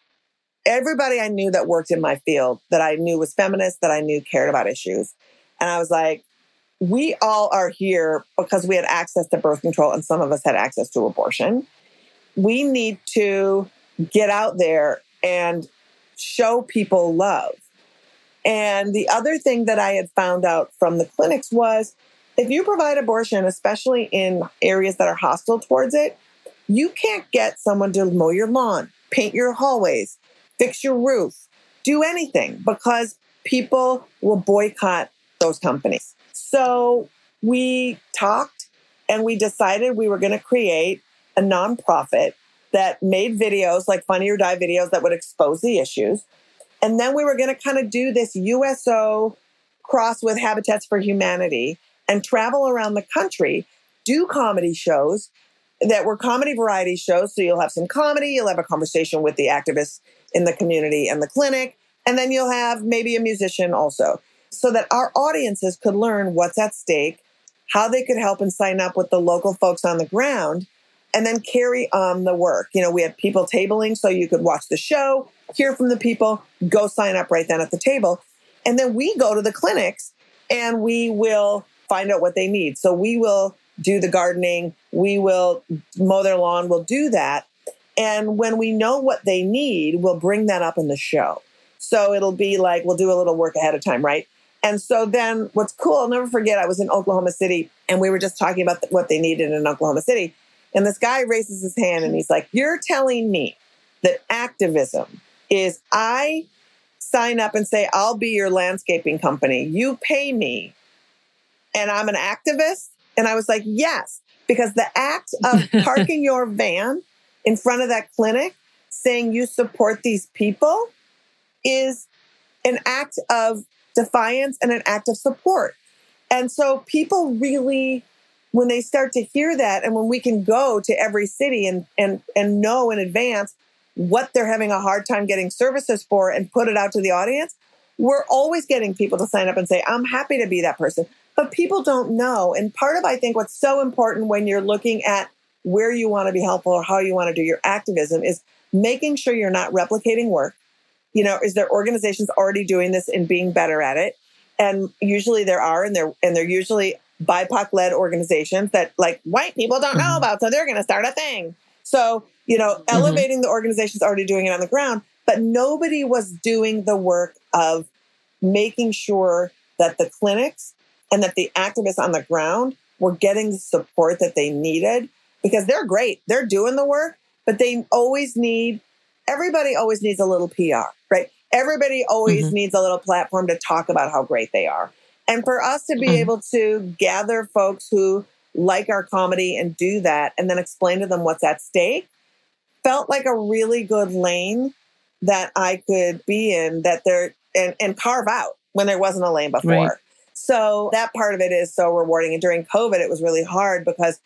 Speaker 3: everybody I knew that worked in my field that I knew was feminist, that I knew cared about issues. And I was like, we all are here because we had access to birth control and some of us had access to abortion. We need to get out there and show people love. And the other thing that I had found out from the clinics was if you provide abortion, especially in areas that are hostile towards it, you can't get someone to mow your lawn, paint your hallways, fix your roof, do anything because people will boycott those companies. So we talked and we decided we were going to create a nonprofit that made videos like Funny or Die videos that would expose the issues. And then we were going to kind of do this USO cross with Habitats for Humanity and travel around the country, do comedy shows that were comedy variety shows. So you'll have some comedy, you'll have a conversation with the activists in the community and the clinic, and then you'll have maybe a musician also, so that our audiences could learn what's at stake, how they could help and sign up with the local folks on the ground, and then carry on the work. You know, we had people tabling so you could watch the show, hear from the people, go sign up right then at the table. And then we go to the clinics and we will find out what they need. So we will do the gardening, we will mow their lawn, we'll do that. And when we know what they need, we'll bring that up in the show. So it'll be like, we'll do a little work ahead of time, right? And so then what's cool, I'll never forget, I was in Oklahoma City and we were just talking about what they needed in Oklahoma City. And this guy raises his hand and he's like, You're telling me that activism is I sign up and say, I'll be your landscaping company. You pay me and I'm an activist. And I was like, Yes, because the act of [laughs] parking your van in front of that clinic saying you support these people is an act of defiance and an act of support. And so people really when they start to hear that and when we can go to every city and and and know in advance what they're having a hard time getting services for and put it out to the audience, we're always getting people to sign up and say, I'm happy to be that person. But people don't know. And part of, I think, what's so important when you're looking at where you want to be helpful or how you want to do your activism is making sure you're not replicating work. You know, is there organizations already doing this and being better at it? And usually there are, and they're and they're usually BIPOC led organizations that like white people don't know mm-hmm. about, so they're going to start a thing. So you know, mm-hmm. elevating the organizations already doing it on the ground, but nobody was doing the work of making sure that the clinics and that the activists on the ground were getting the support that they needed because they're great. They're doing the work, but they always need, everybody always needs a little PR, right? Everybody always mm-hmm. needs a little platform to talk about how great they are. And for us to be mm-hmm. able to gather folks who like our comedy and do that and then explain to them what's at stake felt like a really good lane that I could be in that there and, and carve out when there wasn't a lane before. Right. So that part of it is so rewarding. And during COVID, it was really hard because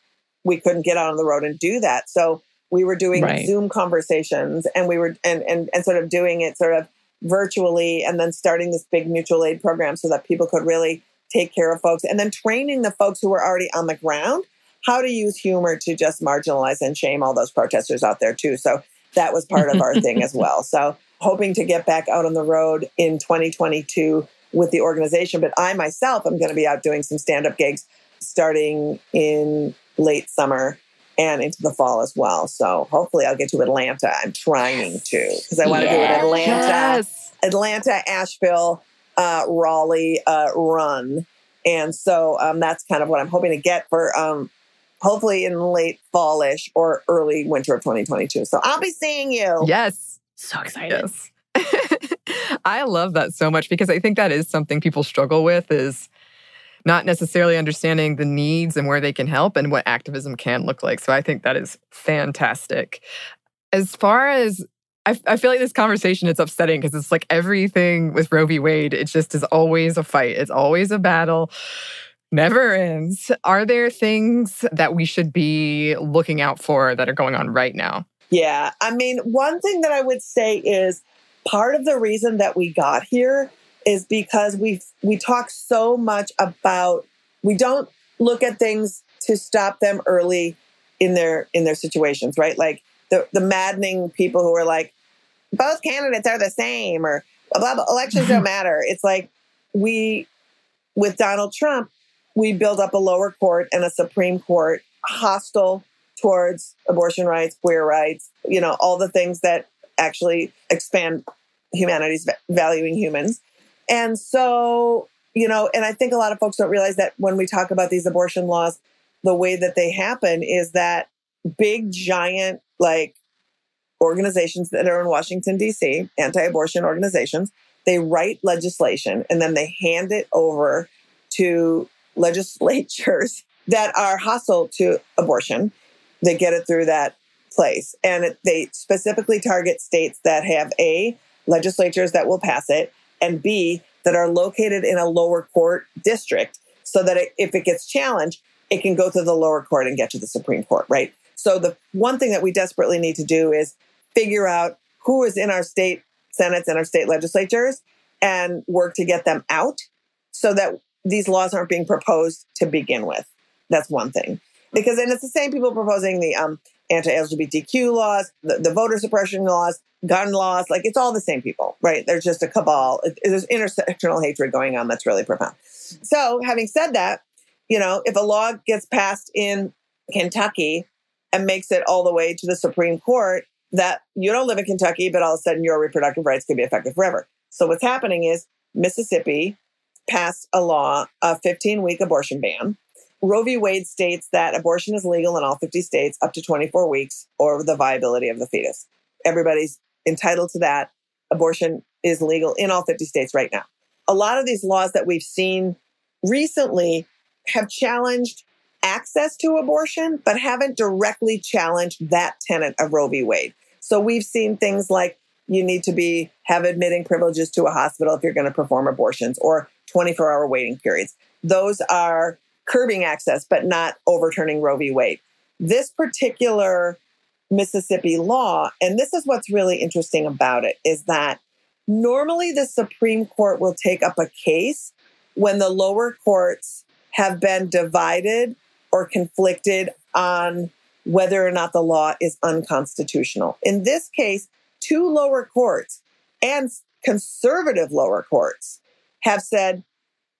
Speaker 3: we couldn't get out on the road and do that. So we were doing right. Zoom conversations and we were and, and and sort of doing it sort of virtually and then starting this big mutual aid program so that people could really take care of folks and then training the folks who were already on the ground how to use humor to just marginalize and shame all those protesters out there too. So that was part of our thing as [laughs] well. So hoping to get back out on the road in 2022 with the organization, but I myself am going to be out doing some stand-up gigs starting in late summer and into the fall as well. So hopefully I'll get to Atlanta. I'm trying to because I want to do an Atlanta,
Speaker 1: Yes.
Speaker 3: Atlanta, Asheville, uh, Raleigh uh, run. And so um, that's kind of what I'm hoping to get for um, hopefully in late fallish or early winter of 2022. So I'll be seeing you.
Speaker 1: Yes.
Speaker 2: So excited.
Speaker 1: Yes. [laughs] I love that so much because I think that is something people struggle with is not necessarily understanding the needs and where they can help and what activism can look like. So I think that is fantastic. As far as I, I feel like this conversation is upsetting because it's like everything with Roe v. Wade, it just is always a fight. It's always a battle. Never ends. Are there things that we should be looking out for that are going on right now?
Speaker 3: Yeah. I mean, one thing that I would say is part of the reason that we got here is because we we talk so much about we don't look at things to stop them early in their in their situations, right? Like the the maddening people who are like both candidates are the same or blah blah, blah elections don't [laughs] matter. It's like we with Donald Trump, we build up a lower court and a Supreme Court hostile towards abortion rights, queer rights, you know, all the things that actually expand humanity's va- valuing humans. And so, you know, and I think a lot of folks don't realize that when we talk about these abortion laws, the way that they happen is that big, giant, like organizations that are in Washington, D.C., anti abortion organizations, they write legislation and then they hand it over to legislatures [laughs] that are hostile to abortion. They get it through that place. And it, they specifically target states that have A, legislatures that will pass it, and B, that are located in a lower court district so that it, if it gets challenged, it can go to the lower court and get to the Supreme Court, right? So the one thing that we desperately need to do is figure out who is in our state senates and our state legislatures and work to get them out so that these laws aren't being proposed to begin with. That's one thing. Because then it's the same people proposing the um, anti-LGBTQ laws, the, the voter suppression laws, gun laws. Like it's all the same people, right? There's just a cabal. It- there's intersectional hatred going on that's really profound. So, having said that, you know, if a law gets passed in Kentucky and makes it all the way to the Supreme Court, that you don't live in Kentucky, but all of a sudden your reproductive rights could be affected forever. So, what's happening is Mississippi passed a law, a 15 week abortion ban. Roe v. Wade states that abortion is legal in all 50 states up to 24 weeks or the viability of the fetus. Everybody's entitled to that. Abortion is legal in all 50 states right now. A lot of these laws that we've seen recently have challenged access to abortion, but haven't directly challenged that tenet of Roe v. Wade. So we've seen things like you need to be have admitting privileges to a hospital if you're going to perform abortions or 24 hour waiting periods. Those are curbing access, but not overturning Roe v. Wade. This particular Mississippi law, and this is what's really interesting about it, is that normally the Supreme Court will take up a case when the lower courts have been divided or conflicted on whether or not the law is unconstitutional. In this case, two lower courts and conservative lower courts have said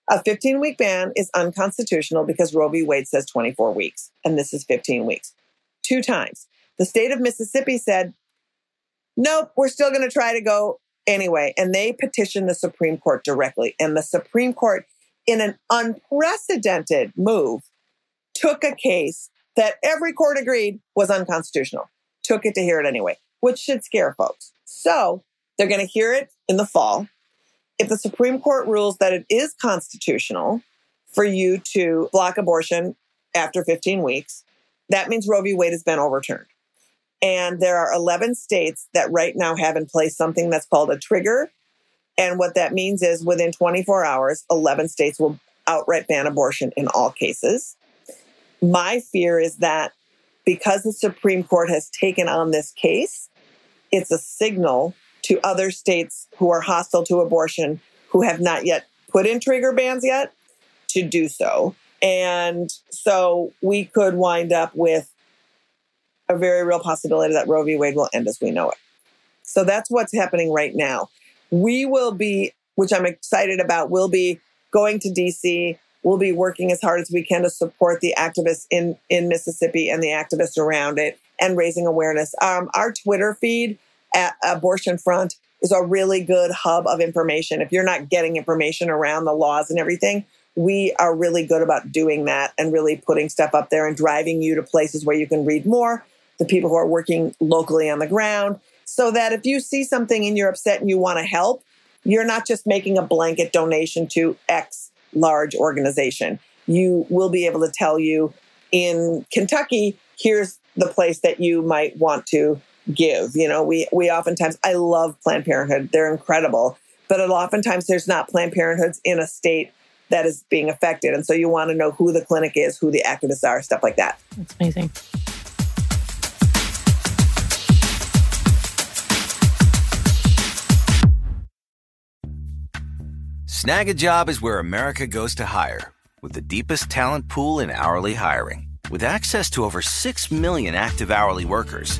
Speaker 3: a 15 week ban is unconstitutional because Roe v. Wade says 24 weeks, and this is 15 weeks. Two times. The state of Mississippi said, nope, we're still going to try to go anyway. And they petitioned the Supreme Court directly. And the Supreme Court, in an unprecedented move, took a case that every court agreed was unconstitutional, took it to hear it anyway, which should scare folks. So they're going to hear it in the fall. If the Supreme Court rules that it is constitutional for you to block abortion after 15 weeks, that means Roe v. Wade has been overturned. And there are 11 states that right now have in place something that's called a trigger. And what that means is within 24 hours, 11 states will outright ban abortion in all cases. My fear is that because the Supreme Court has taken on this case, it's a signal to other states who are hostile to abortion who have not yet put in trigger bans yet to do so. And so we could wind up with a very real possibility that Roe v. Wade will end as we know it. So that's what's happening right now. We will be, which I'm excited about, we'll be going to DC we'll be working as hard as we can to support the activists in, in Mississippi and the activists around it and raising awareness. Um, our Twitter feed Abortion Front is a really good hub of information. If you're not getting information around the laws and everything, we are really good about doing that and really putting stuff up there and driving you to places where you can read more, the people who are working locally on the ground, so that if you see something and you're upset and you want to help, you're not just making a blanket donation to X large organization. You will be able to tell you in Kentucky, here's the place that you might want to give. You know, we we oftentimes I love Planned Parenthood. They're incredible. But oftentimes there's not Planned Parenthoods in a state that is being affected. And so you want to know who the clinic is, who the activists are, stuff like that.
Speaker 2: That's amazing.
Speaker 6: Snagajob is where America goes to hire, with the deepest talent pool in hourly hiring. With access to over 6 million active hourly workers,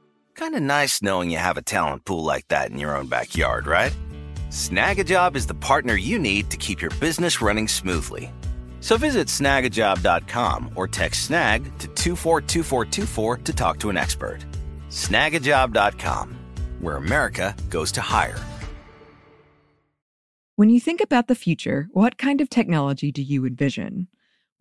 Speaker 6: Kind of nice knowing you have a talent pool like that in your own backyard, right? Snagajob is the partner you need to keep your business running smoothly. So visit snagajob.com or text snag to 242424 to talk to an expert. Snagajob.com, where America goes to hire.
Speaker 1: When you think about the future, what kind of technology do you envision?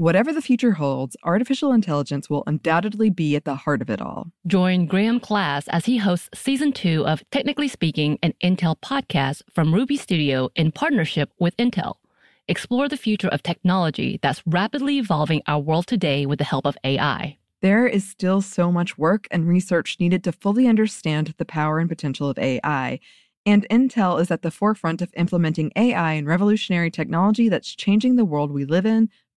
Speaker 1: Whatever the future holds, artificial intelligence will undoubtedly be at the heart of it all.
Speaker 2: Join Graham Class as he hosts season two of Technically Speaking, an Intel podcast from Ruby Studio in partnership with Intel. Explore the future of technology that's rapidly evolving our world today with the help of AI.
Speaker 1: There is still so much work and research needed to fully understand the power and potential of AI and Intel is at the forefront of implementing AI and revolutionary technology that's changing the world we live in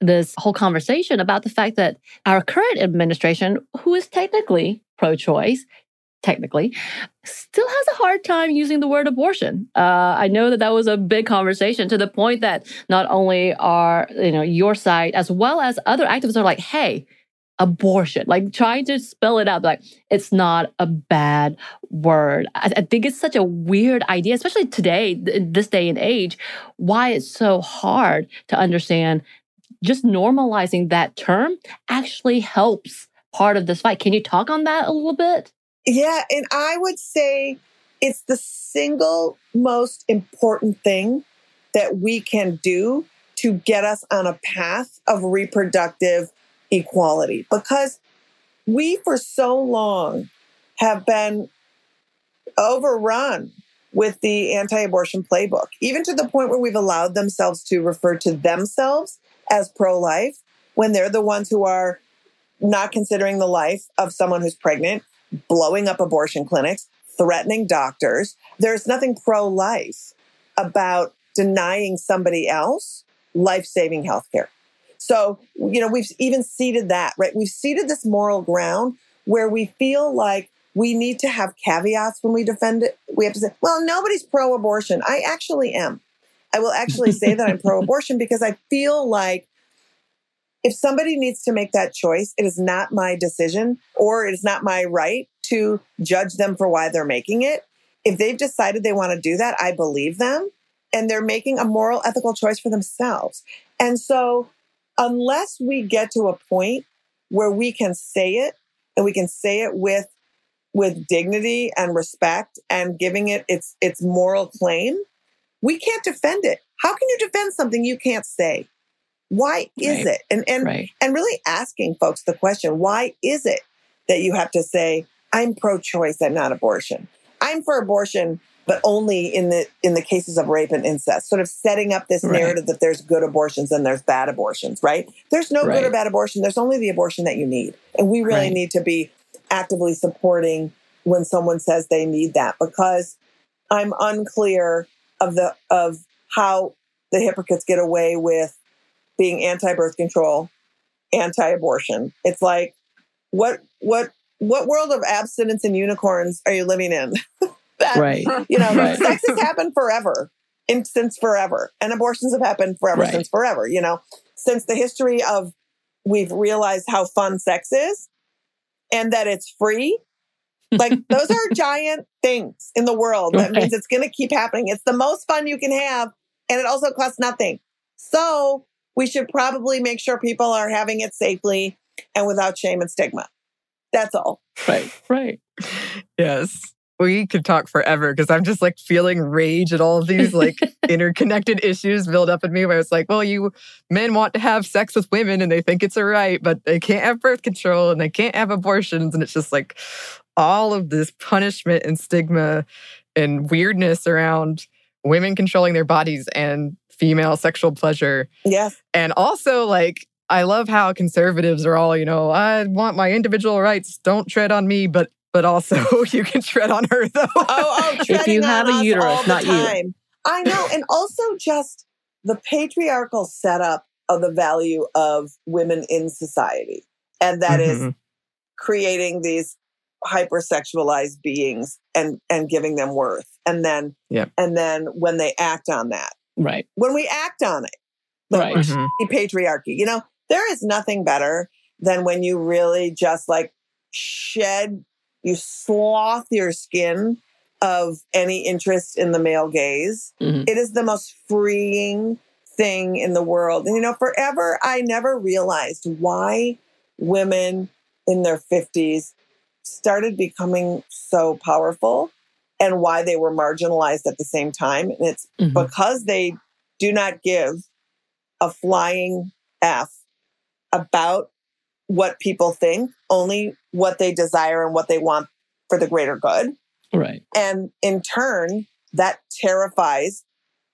Speaker 2: this whole conversation about the fact that our current administration, who is technically pro choice, technically, still has a hard time using the word abortion. Uh, I know that that was a big conversation to the point that not only are, you know, your side as well as other activists are like, hey, abortion, like trying to spell it out, like it's not a bad word. I, I, think it's such a weird idea, especially today, in this day and age, why it's so hard to understand. Just normalizing that term actually helps part of this fight. Can you talk on that a little bit?
Speaker 3: Yeah, and I would say it's the single most important thing that we can do to get us on a path of reproductive equality because we for so long have been overrun with the anti abortion playbook, even to the point where we've allowed themselves to refer to themselves as pro life when they're the ones who are not considering the life of someone who's pregnant, blowing up abortion clinics, threatening doctors. There's nothing pro life about denying somebody else life saving health care. So, you know, we've even ceded that, right? We've ceded this moral ground where we feel like we need to have caveats when we defend it. We have to say, well, nobody's pro abortion. I actually am. I will actually say that I'm [laughs] pro abortion because I feel like if somebody needs to make that choice, it is not my decision or it is not my right to judge them for why they're making it. If they've decided they want to do that, I believe them and they're making a moral, ethical choice for themselves. And so, unless we get to a point where we can say it and we can say it with with dignity and respect and giving it its its moral claim, we can't defend it. How can you defend something you can't say? Why is right. it? And and right. and really asking folks the question, why is it that you have to say I'm pro-choice, I'm not abortion. I'm for abortion, but only in the in the cases of rape and incest. Sort of setting up this right. narrative that there's good abortions and there's bad abortions, right? There's no good or bad abortion. There's only the abortion that you need. And we really need to be actively supporting when someone says they need that because I'm unclear of the of how the hypocrites get away with being anti-birth control, anti-abortion. It's like what what what world of abstinence and unicorns are you living in? [laughs] that, right. You know, right. sex has happened forever, in, since forever, and abortions have happened forever right. since forever. You know, since the history of we've realized how fun sex is, and that it's free. Like [laughs] those are giant things in the world. That means it's going to keep happening. It's the most fun you can have, and it also costs nothing. So we should probably make sure people are having it safely and without shame and stigma. That's all.
Speaker 2: Right. Right.
Speaker 1: yes. We could talk forever because I'm just like feeling rage at all of these like [laughs] interconnected issues build up in me where it's like, well, you men want to have sex with women and they think it's a right, but they can't have birth control and they can't have abortions. And it's just like all of this punishment and stigma and weirdness around women controlling their bodies and female sexual pleasure.
Speaker 3: Yes.
Speaker 1: And also, like, I love how conservatives are all, you know, I want my individual rights. Don't tread on me, but but also [laughs] you can tread on her though.
Speaker 3: Oh, oh, [laughs] if you have a uterus, not time. you. I know, and also just the patriarchal setup of the value of women in society, and that mm-hmm. is creating these hypersexualized beings and and giving them worth, and then
Speaker 1: yeah.
Speaker 3: and then when they act on that,
Speaker 2: Right.
Speaker 3: When we act on it.
Speaker 2: Right.
Speaker 3: Mm-hmm. Patriarchy. You know, there is nothing better than when you really just like shed, you sloth your skin of any interest in the male gaze. Mm-hmm. It is the most freeing thing in the world. And, you know, forever I never realized why women in their 50s started becoming so powerful and why they were marginalized at the same time. And it's mm-hmm. because they do not give a flying F about what people think, only what they desire and what they want for the greater good.
Speaker 2: Right.
Speaker 3: And in turn, that terrifies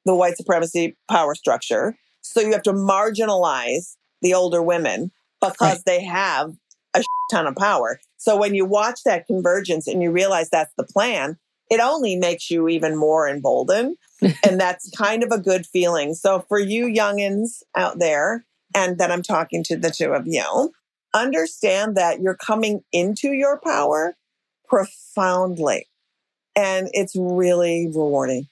Speaker 3: the white supremacy power structure. So you have to marginalize the older women because right. they have a ton of power. So when you watch that convergence and you realize that's the plan, it only makes you even more emboldened. [laughs] and that's kind of a good feeling. So for you youngins out there, and that I'm talking to the two of you, understand that you're coming into your power profoundly. And it's really rewarding.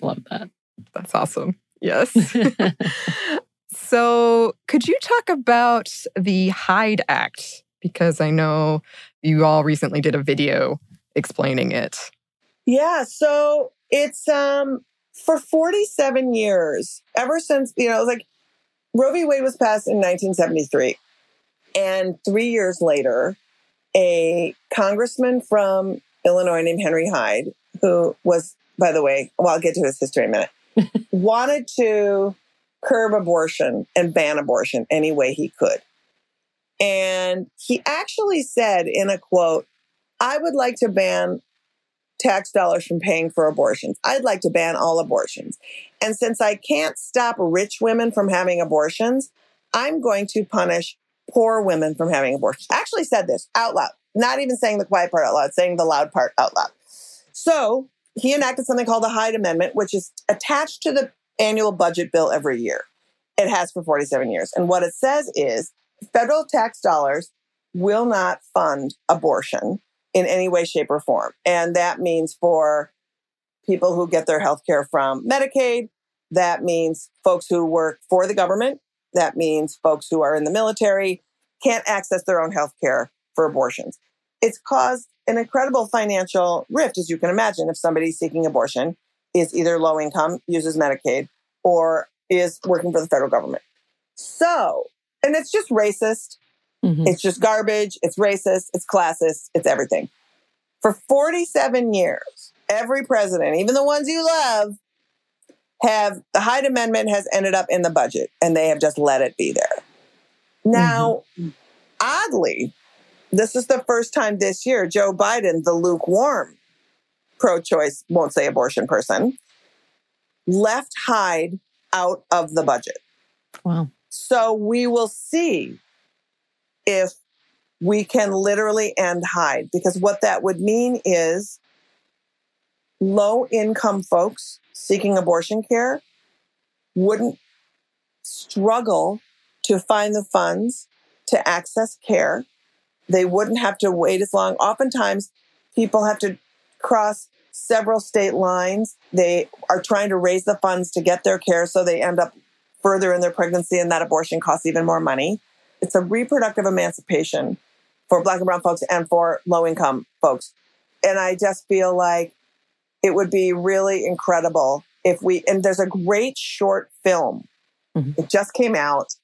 Speaker 2: Love that.
Speaker 1: That's awesome. Yes. [laughs] [laughs] so, could you talk about the Hyde Act? Because I know you all recently did a video explaining it.
Speaker 3: Yeah, so it's um for 47 years, ever since, you know, like Roe v. Wade was passed in 1973. And three years later, a congressman from Illinois named Henry Hyde, who was, by the way, well, I'll get to his history in a minute, [laughs] wanted to curb abortion and ban abortion any way he could. And he actually said in a quote, I would like to ban tax dollars from paying for abortions. I'd like to ban all abortions. And since I can't stop rich women from having abortions, I'm going to punish poor women from having abortions. I actually said this out loud, not even saying the quiet part out loud, saying the loud part out loud. So he enacted something called the Hyde Amendment, which is attached to the annual budget bill every year. It has for 47 years. And what it says is federal tax dollars will not fund abortion in any way, shape, or form. And that means for people who get their health care from Medicaid, that means folks who work for the government, that means folks who are in the military can't access their own health care for abortions. It's caused an incredible financial rift, as you can imagine, if somebody's seeking abortion is either low income, uses Medicaid, or is working for the federal government. So, and it's just racist. Mm-hmm. It's just garbage. It's racist. It's classist. It's everything. For 47 years, every president, even the ones you love, have the Hyde Amendment has ended up in the budget and they have just let it be there. Now, mm-hmm. oddly, this is the first time this year Joe Biden, the lukewarm pro choice, won't say abortion person, left Hyde out of the budget.
Speaker 2: Wow.
Speaker 3: So we will see if we can literally end Hyde, because what that would mean is low income folks seeking abortion care wouldn't struggle to find the funds to access care. They wouldn't have to wait as long. Oftentimes, people have to cross several state lines. They are trying to raise the funds to get their care, so they end up further in their pregnancy, and that abortion costs even more money. It's a reproductive emancipation for Black and Brown folks and for low income folks. And I just feel like it would be really incredible if we, and there's a great short film. Mm-hmm. It just came out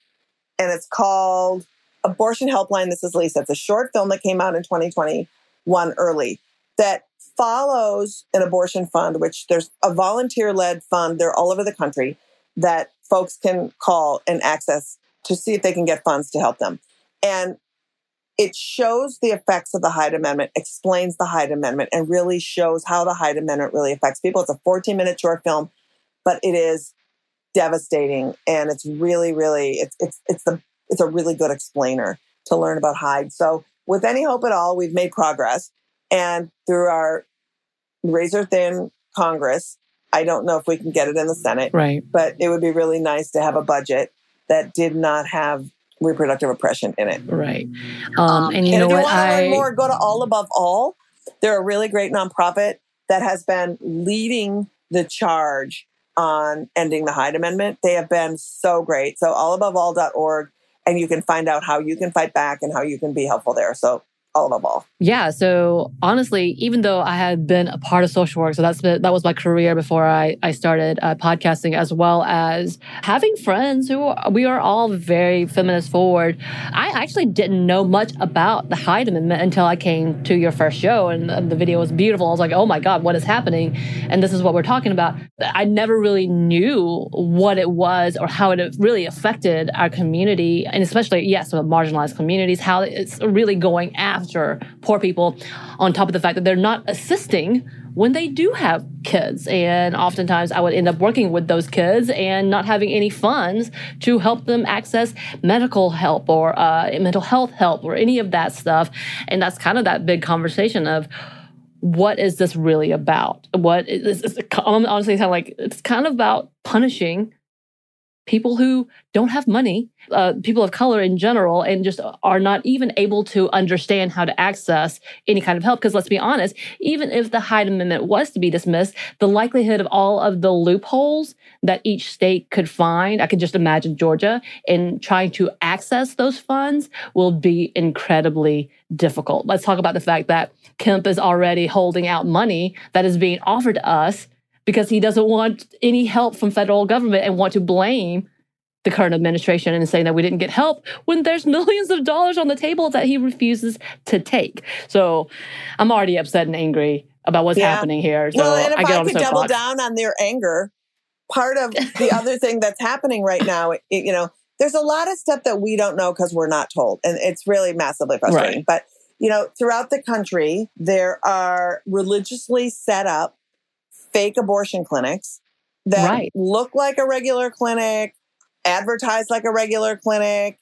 Speaker 3: and it's called Abortion Helpline. This is Lisa. It's a short film that came out in 2021 early that follows an abortion fund, which there's a volunteer led fund. They're all over the country that folks can call and access to see if they can get funds to help them. And it shows the effects of the Hyde Amendment, explains the Hyde Amendment, and really shows how the Hyde Amendment really affects people. It's a 14 minute short film, but it is devastating and it's really, really, it's it's it's the it's a really good explainer to learn about Hyde. So with any hope at all, we've made progress. And through our razor thin Congress, I don't know if we can get it in the Senate.
Speaker 2: Right.
Speaker 3: But it would be really nice to have a budget that did not have reproductive oppression in it.
Speaker 2: Right. Um, and you
Speaker 3: and
Speaker 2: know
Speaker 3: if you want to
Speaker 2: I
Speaker 3: learn more, go to All Above All. They're a really great nonprofit that has been leading the charge on ending the Hyde Amendment. They have been so great. So allaboveall.org and you can find out how you can fight back and how you can be helpful there. So
Speaker 2: Yeah. So honestly, even though I had been a part of social work, so that's been, that was my career before I, I started uh, podcasting, as well as having friends who are, we are all very feminist forward. I actually didn't know much about the Hyde Amendment until I came to your first show, and the video was beautiful. I was like, oh my god, what is happening? And this is what we're talking about. I never really knew what it was or how it really affected our community, and especially yes, the marginalized communities, how it's really going after poor people, on top of the fact that they're not assisting when they do have kids. And oftentimes I would end up working with those kids and not having any funds to help them access medical help or uh, mental health help or any of that stuff. And that's kind of that big conversation of, what is this really about? What is this? Honestly, kind of like it's kind of about punishing people who don't have money, uh, people of color in general, and just are not even able to understand how to access any kind of help. Because let's be honest, even if the Hyde Amendment was to be dismissed, the likelihood of all of the loopholes that each state could find, I could just imagine Georgia, in trying to access those funds will be incredibly difficult. Let's talk about the fact that Kemp is already holding out money that is being offered to us because he doesn't want any help from federal government and want to blame the current administration and saying that we didn't get help when there's [laughs] millions of dollars on the table that he refuses to take. So I'm already upset and angry about what's yeah. happening here. So
Speaker 3: well, and if
Speaker 2: I,
Speaker 3: I, could double down on their anger, part of the [laughs] other thing that's happening right now, it, you know, there's a lot of stuff that we don't know because we're not told, and it's really massively frustrating. Right. But you know, throughout the country, there are religiously set up fake abortion clinics that right. look like a regular clinic, advertise like a regular clinic,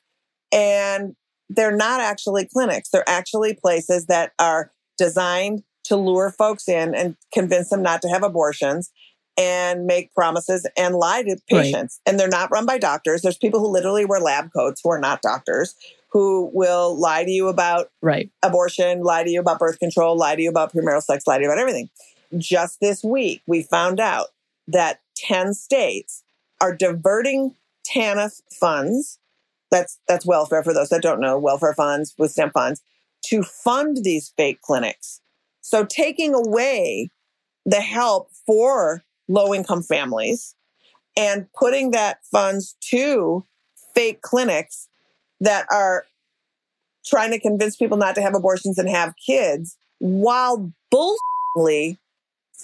Speaker 3: and they're not actually clinics. They're actually places that are designed to lure folks in and convince them not to have abortions and make promises and lie to patients. Right. And they're not run by doctors. There's people who literally wear lab coats who are not doctors who will lie to you about
Speaker 2: Right.
Speaker 3: abortion, lie to you about birth control, lie to you about premarital sex, lie to you about everything. Just this week, we found out that 10 states are diverting TANF funds. That's that's welfare for those that don't know, welfare funds with stamp funds to fund these fake clinics. So taking away the help for low income families and putting that funds to fake clinics that are trying to convince people not to have abortions and have kids while bullshitly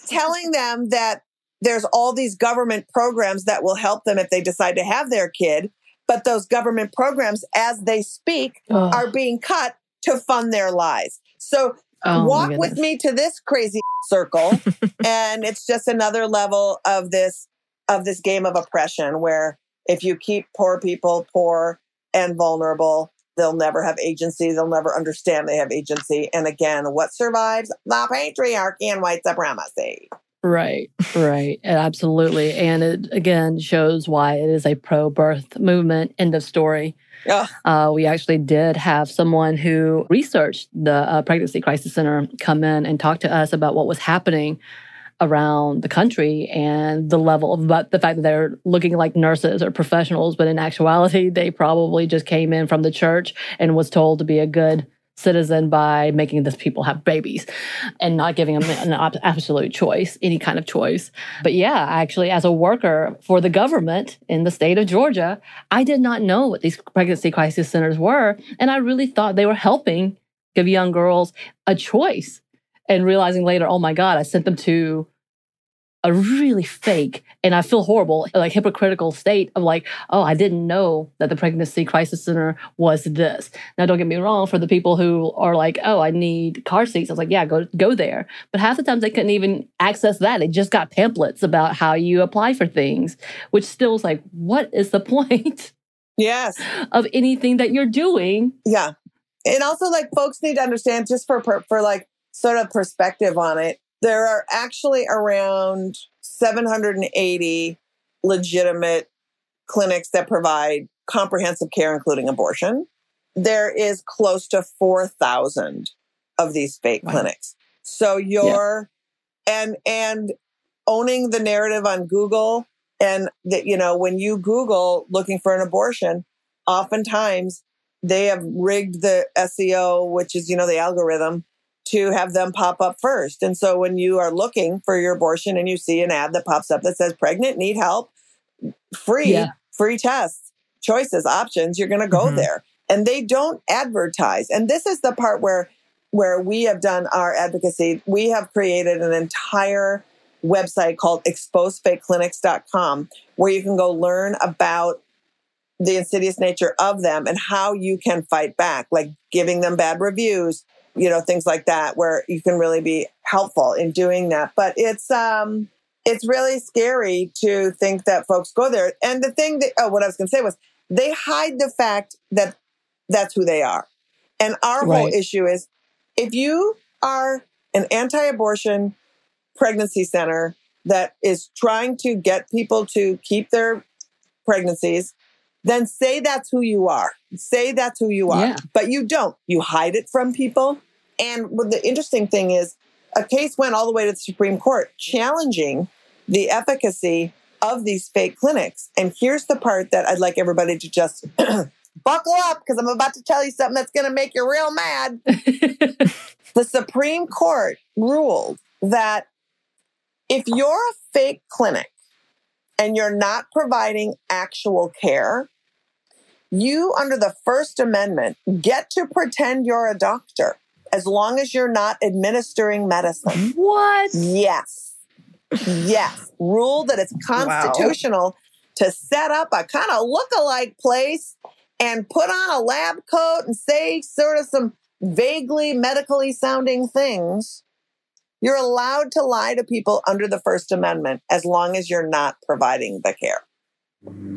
Speaker 3: telling them that there's all these government programs that will help them if they decide to have their kid. But those government programs, as they speak,
Speaker 2: Ugh.
Speaker 3: are being cut to fund their lies. So
Speaker 2: Oh,
Speaker 3: walk with me to this crazy [laughs] circle. [laughs] and it's just another level of this of this game of oppression where if you keep poor people poor and vulnerable, they'll never have agency. They'll never understand they have agency. And again, what survives? The patriarchy and white supremacy.
Speaker 2: Right, right, absolutely. And it again shows why it is a pro birth movement. End of story.
Speaker 3: Ugh.
Speaker 2: Uh, we actually did have someone who researched the uh, Pregnancy Crisis Center come in and talk to us about what was happening around the country and the level of about the fact that they're looking like nurses or professionals, but in actuality, [laughs] they probably just came in from the church and was told to be a good citizen by making these people have babies and not giving them an absolute choice, any kind of choice. But yeah, actually, as a worker for the government in the state of Georgia, I did not know what these pregnancy crisis centers were. And I really thought they were helping give young girls a choice. And realizing later, oh my God, I sent them to a really fake and I feel horrible, like hypocritical state of like, oh, I didn't know that the pregnancy crisis center was this. Now, don't get me wrong, for the people who are like, oh, I need car seats, I was like, yeah, go go there. But half the times they couldn't even access that. They just got pamphlets about how you apply for things, which still is like, what is the [laughs] point
Speaker 3: Yes.
Speaker 2: of anything that you're doing?
Speaker 3: Yeah. And also like folks need to understand just for for, for like sort of perspective on it. There are actually around 780 legitimate clinics that provide comprehensive care including abortion. There is close to 4,000 of these fake
Speaker 2: Wow.
Speaker 3: clinics. So you're and and owning the narrative on Google and that you know when you Google looking for an abortion, oftentimes they have rigged the SEO, which is, you know, the algorithm to have them pop up first. And so when you are looking for your abortion and you see an ad that pops up that says pregnant, need help, free,
Speaker 2: Yeah.
Speaker 3: free tests, choices, options, you're going to go
Speaker 1: Mhm.
Speaker 3: there. And they don't advertise. And this is the part where where we have done our advocacy. We have created an entire website called exposefakeclinics.com where you can go learn about the insidious nature of them and how you can fight back, like giving them bad reviews, you know, things like that, where you can really be helpful in doing that. But it's um it's really scary to think that folks go there. And the thing that oh, what I was gonna say was they hide the fact that that's who they are. And our whole issue is if you are an anti-abortion pregnancy center that is trying to get people to keep their pregnancies, then say that's who you are. Say that's who you are.
Speaker 2: Yeah.
Speaker 3: But you don't. You hide it from people. And what the interesting thing is, a case went all the way to the Supreme Court challenging the efficacy of these fake clinics. And here's the part that I'd like everybody to just [clears throat] buckle up because I'm about to tell you something that's going to make you real mad. [laughs] the Supreme Court ruled that if you're a fake clinic and you're not providing actual care, you, under the First Amendment, get to pretend you're a doctor as long as you're not administering medicine.
Speaker 2: what?
Speaker 3: Yes. Yes. Rule that it's constitutional to set up a kind of look-alike place and put on a lab coat and say sort of some vaguely medically sounding things. You're allowed to lie to people under the First Amendment as long as you're not providing the care.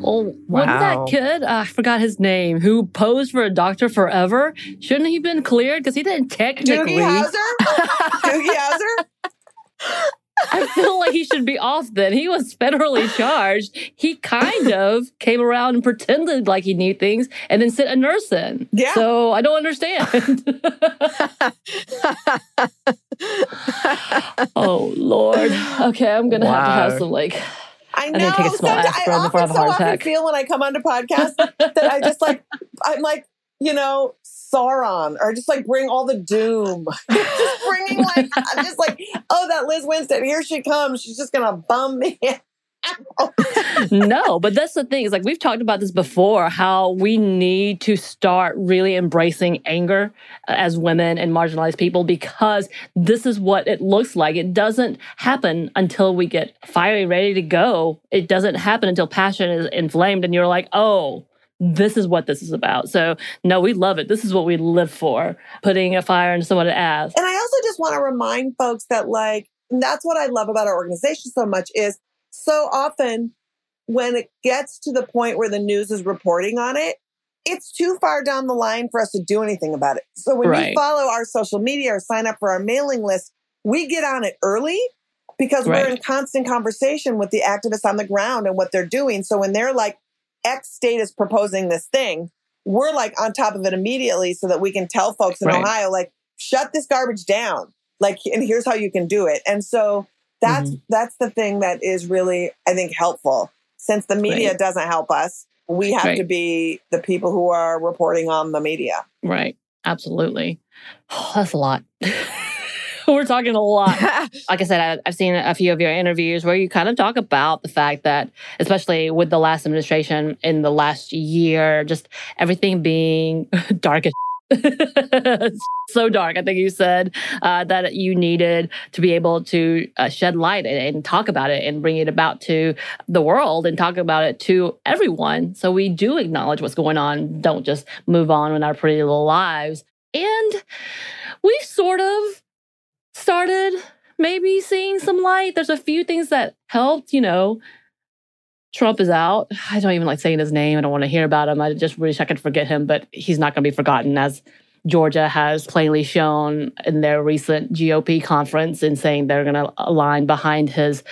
Speaker 2: Oh, wasn't that kid? uh, I forgot his name. Who posed for a doctor forever? Shouldn't he been cleared? Because he didn't technically. [laughs]
Speaker 3: Doogie Howser? Doogie [laughs] Howser?
Speaker 2: I feel like he should be off then. He was federally charged. He kind of came around and pretended like he knew things and then sent a nurse in.
Speaker 3: Yeah.
Speaker 2: So I don't understand. [laughs] oh, Lord. Okay, I'm going to have to have some like.
Speaker 3: I
Speaker 2: I'm
Speaker 3: know.
Speaker 2: gonna take a small
Speaker 3: Sometimes-
Speaker 2: aspirin
Speaker 3: I
Speaker 2: before I
Speaker 3: often
Speaker 2: have a
Speaker 3: so
Speaker 2: heart
Speaker 3: often
Speaker 2: attack.
Speaker 3: feel when I come onto podcasts that I just like I'm like you know Sauron or just like bring all the doom. [laughs] just bringing like [laughs] I'm just like oh that Lizz Winstead here she comes. She's just gonna bum me. [laughs]
Speaker 2: no, but that's the thing. Is like we've talked about this before. How we need to start really embracing anger uh, as women and marginalized people because this is what it looks like. It doesn't happen until we get fiery, ready to go. It doesn't happen until passion is inflamed, and you're like, oh. This is what this is about. So, no, we love it. This is what we live for putting a fire into someone's ass.
Speaker 3: And I also just want to remind folks that like that's what I love about our organization so much is so often when it gets to the point where the news is reporting on it, it's too far down the line for us to do anything about it. So when
Speaker 2: Right.
Speaker 3: you follow our social media or sign up for our mailing list, we get on it early because we're in constant conversation with the activists on the ground and what they're doing. So when they're like, X state is proposing this thing, we're like on top of it immediately so that we can tell folks in
Speaker 2: Right.
Speaker 3: Ohio, like, shut this garbage down. Like, and here's how you can do it. And so that's mm-hmm. that's the thing that is really, I think, helpful. Since the media
Speaker 2: Right.
Speaker 3: doesn't help us, we have
Speaker 2: Right.
Speaker 3: to be the people who are reporting on the media.
Speaker 2: Right. Absolutely. Oh, that's a lot. [laughs] [laughs] We're talking a lot. [laughs] Like I said, I, I've seen a few of your interviews where you kind of talk about the fact that, especially with the last administration in the last year, just everything being [laughs] dark as so dark. I think you said uh, that you needed to be able to uh, shed light and, and talk about it and bring it about to the world and talk about it to everyone. So we do acknowledge what's going on. Don't just move on with our pretty little lives. And we've sort of started maybe seeing some light. There's a few things that helped, you know. Trump is out. I don't even like saying his name. I don't want to hear about him. I just wish I could forget him, but he's not going to be forgotten as Georgia has plainly shown in their recent GOP conference in saying they're going to align behind his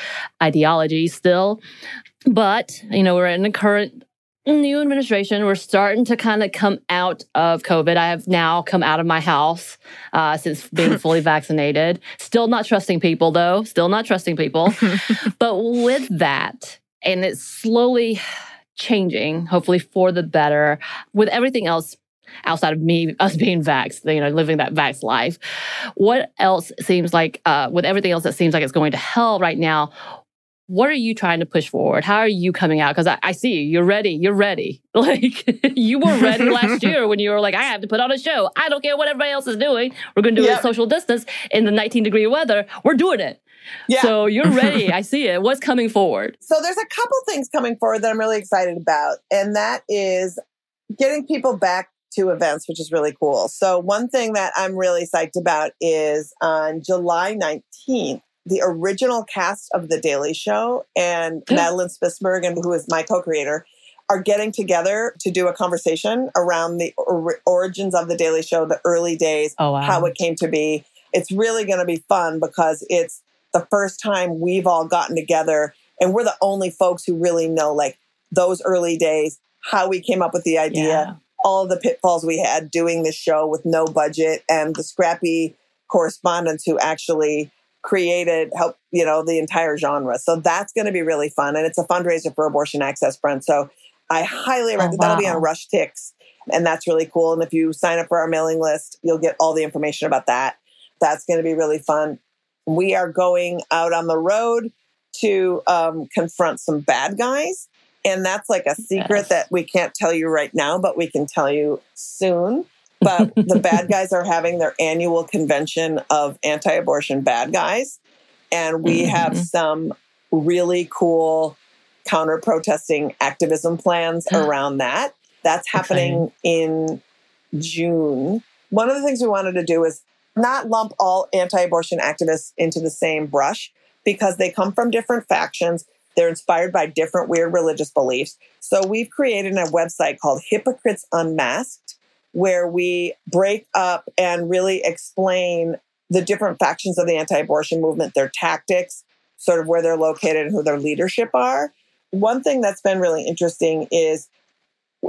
Speaker 2: ideology still. But, you know, we're in the current new administration. We're starting to kind of come out of COVID. I have now come out of my house uh, since being [laughs] fully vaccinated. Still not trusting people, though. Still not trusting people. [laughs] but with that, and it's slowly changing, hopefully for the better, with everything else outside of me, [laughs] us being vaxxed, you know, living that vax life. What else seems like, uh, with everything else that seems like it's going to hell right now, what are you trying to push forward? How are you coming out? Because I, I see you. You're ready. You're ready. [laughs] Like you were ready last [laughs] year when you were like, I have to put on a show. I don't care what everybody else is doing. We're going to do it
Speaker 3: Yep.
Speaker 2: at social distance in the 19 degree weather. We're doing it.
Speaker 3: Yeah.
Speaker 2: So you're ready. [laughs] I see it. What's coming forward?
Speaker 3: So there's a couple things coming forward that I'm really excited about, and that is getting people back to events, which is really cool. So one thing that I'm really psyched about is on July 19th, the original cast of The Daily Show and Madeleine Smithberg, and who is my co-creator, are getting together to do a conversation around the or- origins of The Daily Show, the early days,
Speaker 2: Oh, wow.
Speaker 3: how it came to be. It's really going to be fun because it's the first time we've all gotten together and we're the only folks who really know like those early days, how we came up with the idea,
Speaker 2: Yeah.
Speaker 3: all the pitfalls we had doing this show with no budget and the scrappy correspondents who actually created help you know the entire genre. So that's going to be really fun and it's a fundraiser for abortion access front so i highly recommend that'll be on rush ticks and that's really cool and if you sign up for our mailing list you'll get all the information about that. That's going to be really fun. We are going out on the road to um, confront some bad guys and that's like a secret
Speaker 2: Yes.
Speaker 3: that we can't tell you right now but we can tell you soon but the [laughs] bad guys are having their annual convention of anti-abortion bad guys. And we have
Speaker 2: Mhm.
Speaker 3: some really cool counter protesting activism plans [gasps] around that. That's happening in june. One of the things we wanted to do is not lump all anti-abortion activists into the same brush because they come from different factions. They're inspired by different weird religious beliefs. So we've created a website called hypocrites unmasked where we break up and really explain the different factions of the anti-abortion movement, their tactics, sort of where they're located and who their leadership are. One thing that's been really interesting is,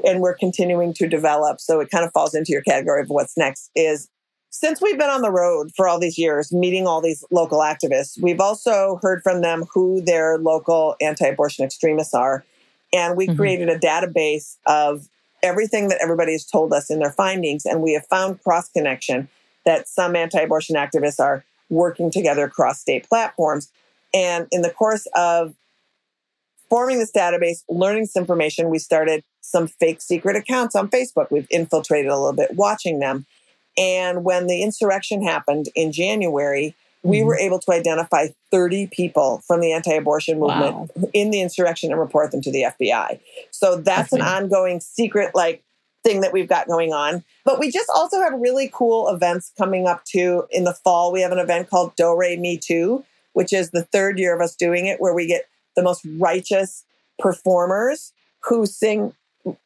Speaker 3: and we're continuing to develop, so it kind of falls into your category of what's next, is since we've been on the road for all these years, meeting all these local activists, we've also heard from them who their local anti abortion extremists are. And we mm-hmm. created a database of everything that everybody has told us in their findings. And we have found cross connection that some anti abortion activists are working together across state platforms. And in the course of forming this database, learning this information, we started some fake secret accounts on Facebook. We've infiltrated a little bit, watching them. And when the insurrection happened in January, we mm-hmm. were able to identify 30 people from the anti abortion movement wow. in the insurrection and report them to the FBI. So that's, that's an ongoing secret, like, thing that we've got going on. But we just also have really cool events coming up too in the fall. We have an event called Do Re Me Too, which is the third year of us doing it, where we get the most righteous performers who sing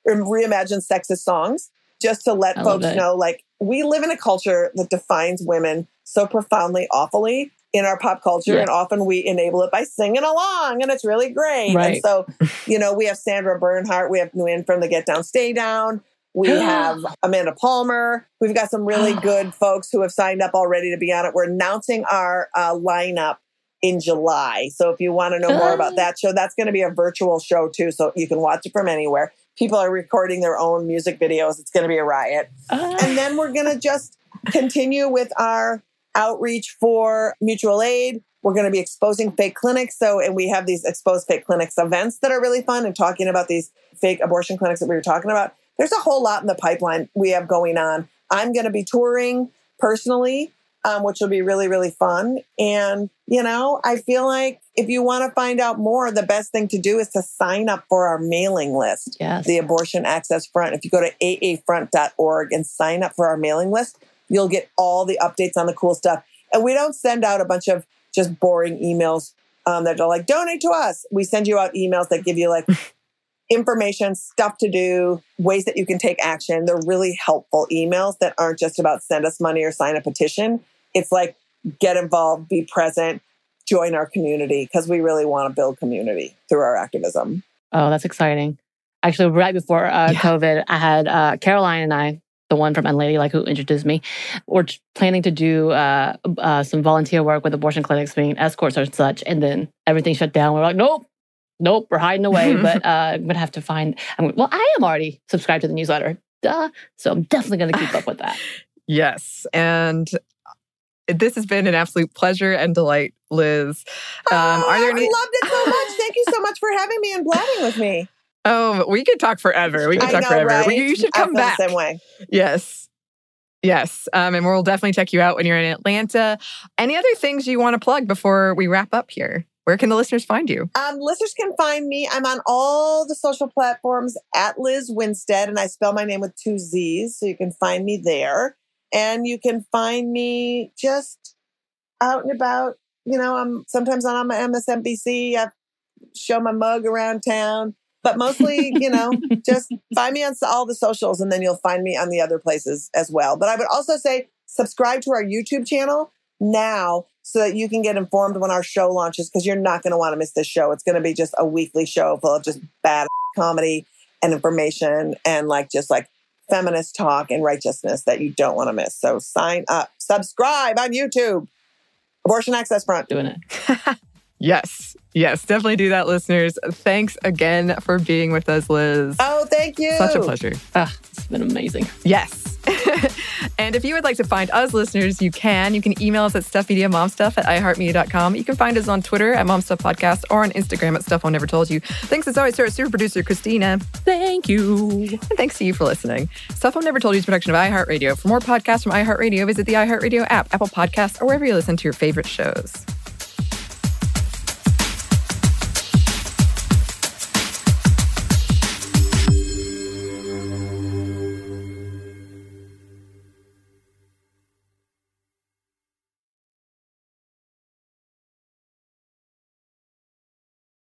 Speaker 3: reimagine sexist songs just to let I folks know like we live in a culture that defines women so profoundly awfully in our pop culture yeah. and often we enable it by singing along and it's really great. Right. and so [laughs] you know we have Sandra Bernhard we have nguyen from the get down stay down. We [gasps] have amanda palmer. We've got some really [gasps] good folks who have signed up already to be on it. We're announcing our uh, lineup in july. So if you want to know more about that show that's going to be a virtual show too so you can watch it from anywhere people are recording their own music videos. It's going to be a riot. Uh. And then we're going to just continue with our outreach for mutual aid. We're going to be exposing fake clinics. So, and we have these exposed fake clinics events that are really fun and talking about these fake abortion clinics that we were talking about. There's a whole lot in the pipeline we have going on. I'm going to be touring personally um, which will be really, really fun. And, you know, I feel like if you want to find out more, the best thing to do is to sign up for our mailing list,
Speaker 2: yes.
Speaker 3: the Abortion Access Front. If you go to aafront.org and sign up for our mailing list, you'll get all the updates on the cool stuff. And we don't send out a bunch of just boring emails um, that are like, donate to us. We send you out emails that give you like [laughs] information, stuff to do, ways that you can take action. They're really helpful emails that aren't just about send us money or sign a petition. It's like get involved, be present, join our community because we really want to build community through our activism.
Speaker 2: Oh, that's exciting. Actually, right before uh, yeah. COVID, I had uh, Caroline and I, the one from Unladylike who introduced me, were planning to do uh, uh, some volunteer work with abortion clinics, being escorts or such. And then everything shut down. We we're like, nope, nope, we're hiding away. [laughs] but uh, I'm gonna have to find. I'm, well, I am already subscribed to the newsletter, duh. So I'm definitely gonna keep up with that. [sighs]
Speaker 1: yes, and this has been an absolute pleasure and delight, Lizz.
Speaker 3: Um, oh, are there any? I loved it so much. Thank you so much for having me and blabbing with me.
Speaker 1: Oh, we could talk forever. We could talk know, forever. Right? You should come back.
Speaker 3: same way.
Speaker 1: Yes. Yes. Um, and we'll definitely check you out when you're in Atlanta. Any other things you want to plug before we wrap up here? Where can the listeners find you?
Speaker 3: Um, listeners can find me. I'm on all the social platforms at Lizz Winstead, and I spell my name with two Z's, so you can find me there. And you can find me just out and about. You know, I'm sometimes on my MSNBC. I show my mug around town, but mostly, you know, [laughs] just find me on all the socials, and then you'll find me on the other places as well. But I would also say subscribe to our YouTube channel now so that you can get informed when our show launches because you're not going to want to miss this show. It's going to be just a weekly show full of just bad comedy and information and like just like feminist talk and righteousness that you don't want to miss. So sign up, subscribe on YouTube. Abortion Access Front.
Speaker 2: Doing it. [laughs]
Speaker 1: yes. Yes, definitely do that, listeners. Thanks again for being with us, Lizz.
Speaker 3: Oh, thank you.
Speaker 1: Such a pleasure.
Speaker 2: Ah, it's been amazing.
Speaker 1: Yes. [laughs] and if you would like to find us listeners, you can. You can email us at stuffmediamomstuff at iheartmedia.com. You can find us on Twitter at momstuffpodcast or on Instagram at stuff I never told you. Thanks as always to our super producer, Christina.
Speaker 2: Thank you.
Speaker 1: And thanks to you for listening. Stuff I Never Told You is production of iHeartRadio. For more podcasts from iHeartRadio, visit the iHeartRadio app, Apple Podcasts, or wherever you listen to your favorite shows.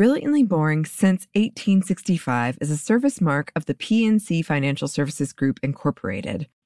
Speaker 1: Brilliantly Boring Since 1865 is a service mark of the PNC Financial Services Group, Incorporated.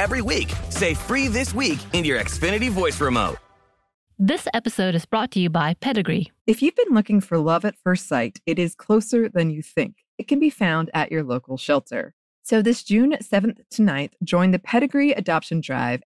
Speaker 7: every week. Say free this week in your Xfinity voice remote.
Speaker 2: This episode is brought to you by Pedigree.
Speaker 1: If you've been looking for love at first sight, it is closer than you think. It can be found at your local shelter. So, this June 7th to 9th, join the Pedigree Adoption Drive,